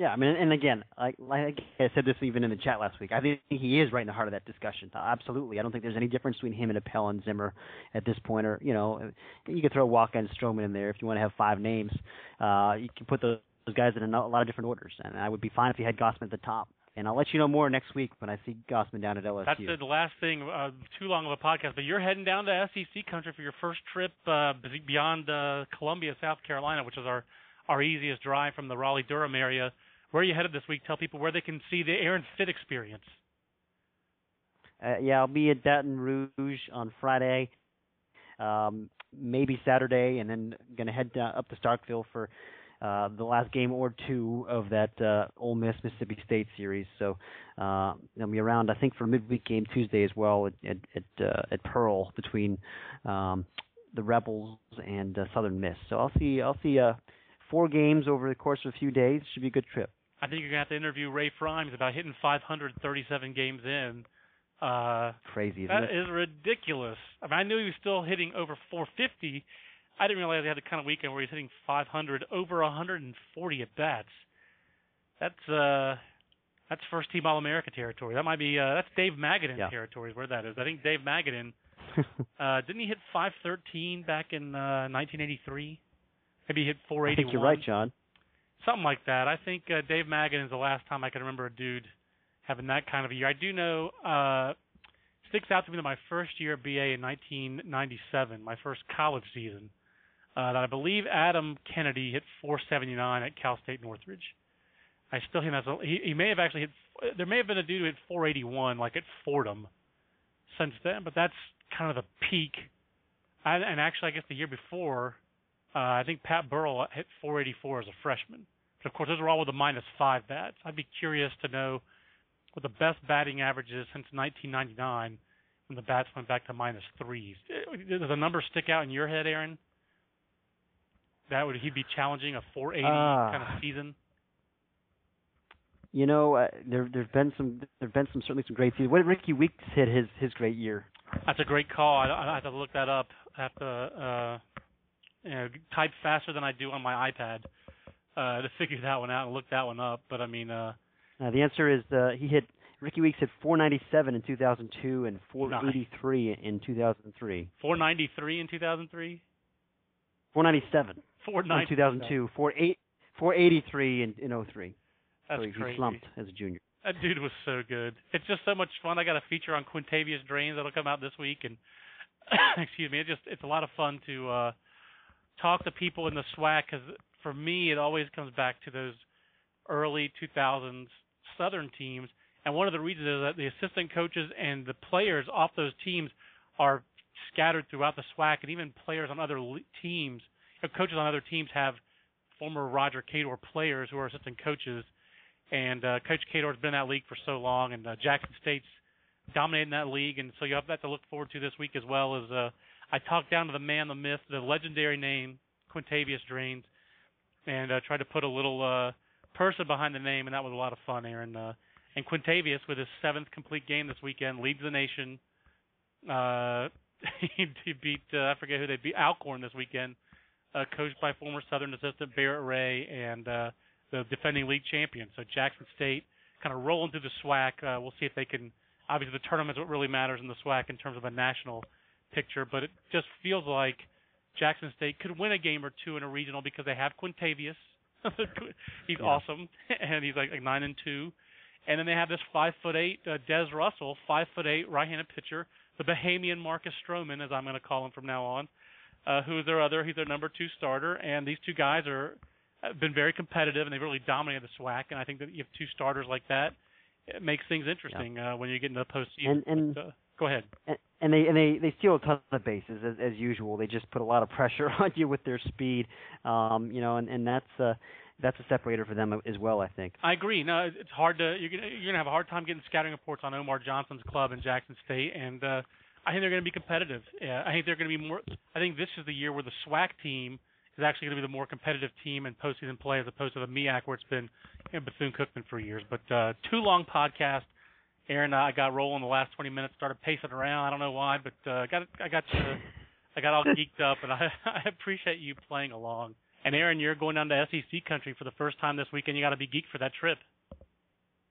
Yeah, I mean, and again, like, like I said this even in the chat last week, I think he is right in the heart of that discussion. Absolutely, I don't think there's any difference between him and Appel and Zimmer at this point. Or you know, you could throw Wacha and Stroman in there if you want to have five names. Uh, you can put those, guys in a, lot of different orders, and I would be fine if you had Gausman at the top. And I'll let you know more next week when I see Gausman down at LSU. That's the last thing. Uh, too long of a podcast, but you're heading down to SEC country for your first trip uh, beyond uh, Columbia, South Carolina, which is our our easiest drive from the Raleigh Durham area. Where are you headed this week? Tell people where they can see the Aaron Fitt experience. Uh, yeah, I'll be at Baton Rouge on Friday, um, maybe Saturday, and then going to head up to Starkville for uh, the last game or two of that uh, Ole Miss Mississippi State series. So uh, I'll be around, I think, for midweek game Tuesday as well at at at, uh, at Pearl between um, the Rebels and uh, Southern Miss. So I'll see I'll see uh, four games over the course of a few days. Should be a good trip. I think you're gonna have to interview Ray Frimes about hitting 537 games in. Uh, Crazy. That it? is ridiculous. I mean, I knew he was still hitting over 450. I didn't realize he had the kind of weekend where he's hitting 500, over 140 at bats. That's uh, that's first team All America territory. That might be uh, that's Dave Magadan yeah. territory. Where that is, I think Dave Magadan uh, didn't he hit 513 back in uh, 1983? Maybe he hit 481. I think you're right, John. Something like that. I think uh, Dave Magadan is the last time I can remember a dude having that kind of a year. I do know uh, sticks out to me that my first year at BA in 1997, my first college season, uh, that I believe Adam Kennedy hit 479 at Cal State Northridge. I still think that's a, he, he may have actually hit. There may have been a dude who hit 481 like at Fordham since then, but that's kind of the peak. I, and actually, I guess the year before, uh, I think Pat Burrell hit 484 as a freshman. But of course, those are all with a minus five bats. I'd be curious to know what the best batting average is since 1999 when the bats went back to minus threes. Does the number stick out in your head, Aaron? That would he be challenging a 480 uh, kind of season? You know, uh, there there've been some there've been some certainly some great seasons. What did Rickie Weeks hit his his great year? That's a great call. I, I have to look that up. I have to uh, you know, type faster than I do on my iPad uh, to figure that one out and look that one up. But I mean, uh, uh, the answer is uh, he hit Rickie Weeks hit 497 in 2002 and 483 nice. in 2003. 493 in 2003. 497. 490. In 2002. 48, 483 in in 03. That's so he, crazy. slumped as a junior. That dude was so good. It's just so much fun. I got a feature on Quintavious Drains that'll come out this week, and excuse me, it just it's a lot of fun to uh talk to people in the SWAC because for me it always comes back to those early 2000s Southern teams, and one of the reasons is that the assistant coaches and the players off those teams are scattered throughout the SWAC, and even players on other teams, coaches on other teams have former Roger Cador players who are assistant coaches and uh, Coach Cador's been in that league for so long, and uh, Jackson State's dominating that league, and so you have that to look forward to this week as well. As uh, I talked down to the man, the myth, the legendary name Quintavious Drains, and uh, tried to put a little uh, person behind the name, and that was a lot of fun, Aaron. Uh, and Quintavious, with his seventh complete game this weekend, leads the nation. Uh, he beat uh, I forget who they beat Alcorn this weekend, uh, coached by former Southern assistant Barrett Ray, and uh, the defending league champion. So Jackson State kind of rolling through the SWAC. Uh, we'll see if they can. Obviously, the tournament is what really matters in the SWAC in terms of a national picture, but it just feels like Jackson State could win a game or two in a regional because they have Quintavious. he's yeah. awesome, and he's like, like nine and two. And then they have this five foot eight uh, Des Russell, five foot eight right-handed pitcher, the Bahamian Marcus Stroman, as I'm going to call him from now on, uh, who is their other. He's their number two starter, and these two guys are been very competitive and they've really dominated the SWAC. And I think that you have two starters like that, it makes things interesting yeah. uh, when you get into the postseason. And, and but, uh, go ahead. And, and they and they they steal a ton of bases as as usual. They just put a lot of pressure on you with their speed, um, you know, and and that's uh that's a separator for them as well. I think. I agree. No, it's hard to you're gonna you're gonna have a hard time getting scouting reports on Omar Johnson's club in Jackson State, and uh, I think they're going to be competitive. Yeah, I think they're to be more. I think this is the year where the SWAC team is actually going to be the more competitive team in postseason play as opposed to the MEAC where it's been you know, Bethune Cookman for years. But uh, too long podcast. Aaron, I got rolling the last 20 minutes, started pacing around. I don't know why, but uh, got I got to, I got all geeked up, and I, I appreciate you playing along. And Aaron, you're going down to SEC country for the first time this weekend. You got to be geeked for that trip.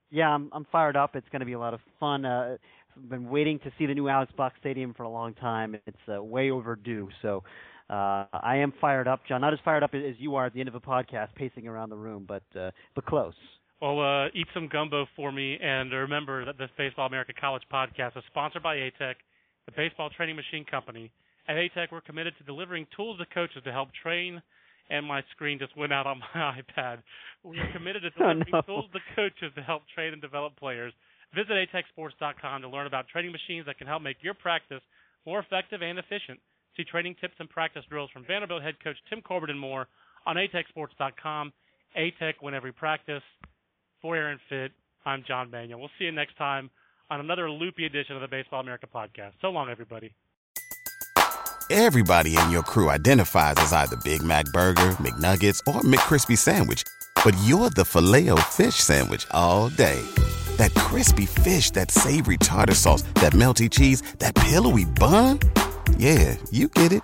Yeah, I'm I'm fired up. It's going to be a lot of fun. Uh, I've been waiting to see the new Alex Box Stadium for a long time. It's uh, way overdue. So uh, I am fired up, John. Not as fired up as you are at the end of a podcast, pacing around the room, but uh, but close. Well, uh, eat some gumbo for me, and remember that this Baseball America College podcast is sponsored by ATEC, the baseball training machine company. At ATEC, we're committed to delivering tools to coaches to help train. And my screen just went out on my iPad. We're committed to delivering oh, no. tools to coaches to help train and develop players. Visit atecsports.com to learn about training machines that can help make your practice more effective and efficient. See training tips and practice drills from Vanderbilt head coach Tim Corbin and more on atecsports.com. ATEC win every practice. For Aaron Fitt, I'm John Manuel. We'll see you next time on another loopy edition of the Baseball America podcast. So long, everybody. Everybody in your crew identifies as either Big Mac Burger, McNuggets, or McCrispy Sandwich, but you're the filet fish Sandwich all day. That crispy fish, that savory tartar sauce, that melty cheese, that pillowy bun. Yeah, you get it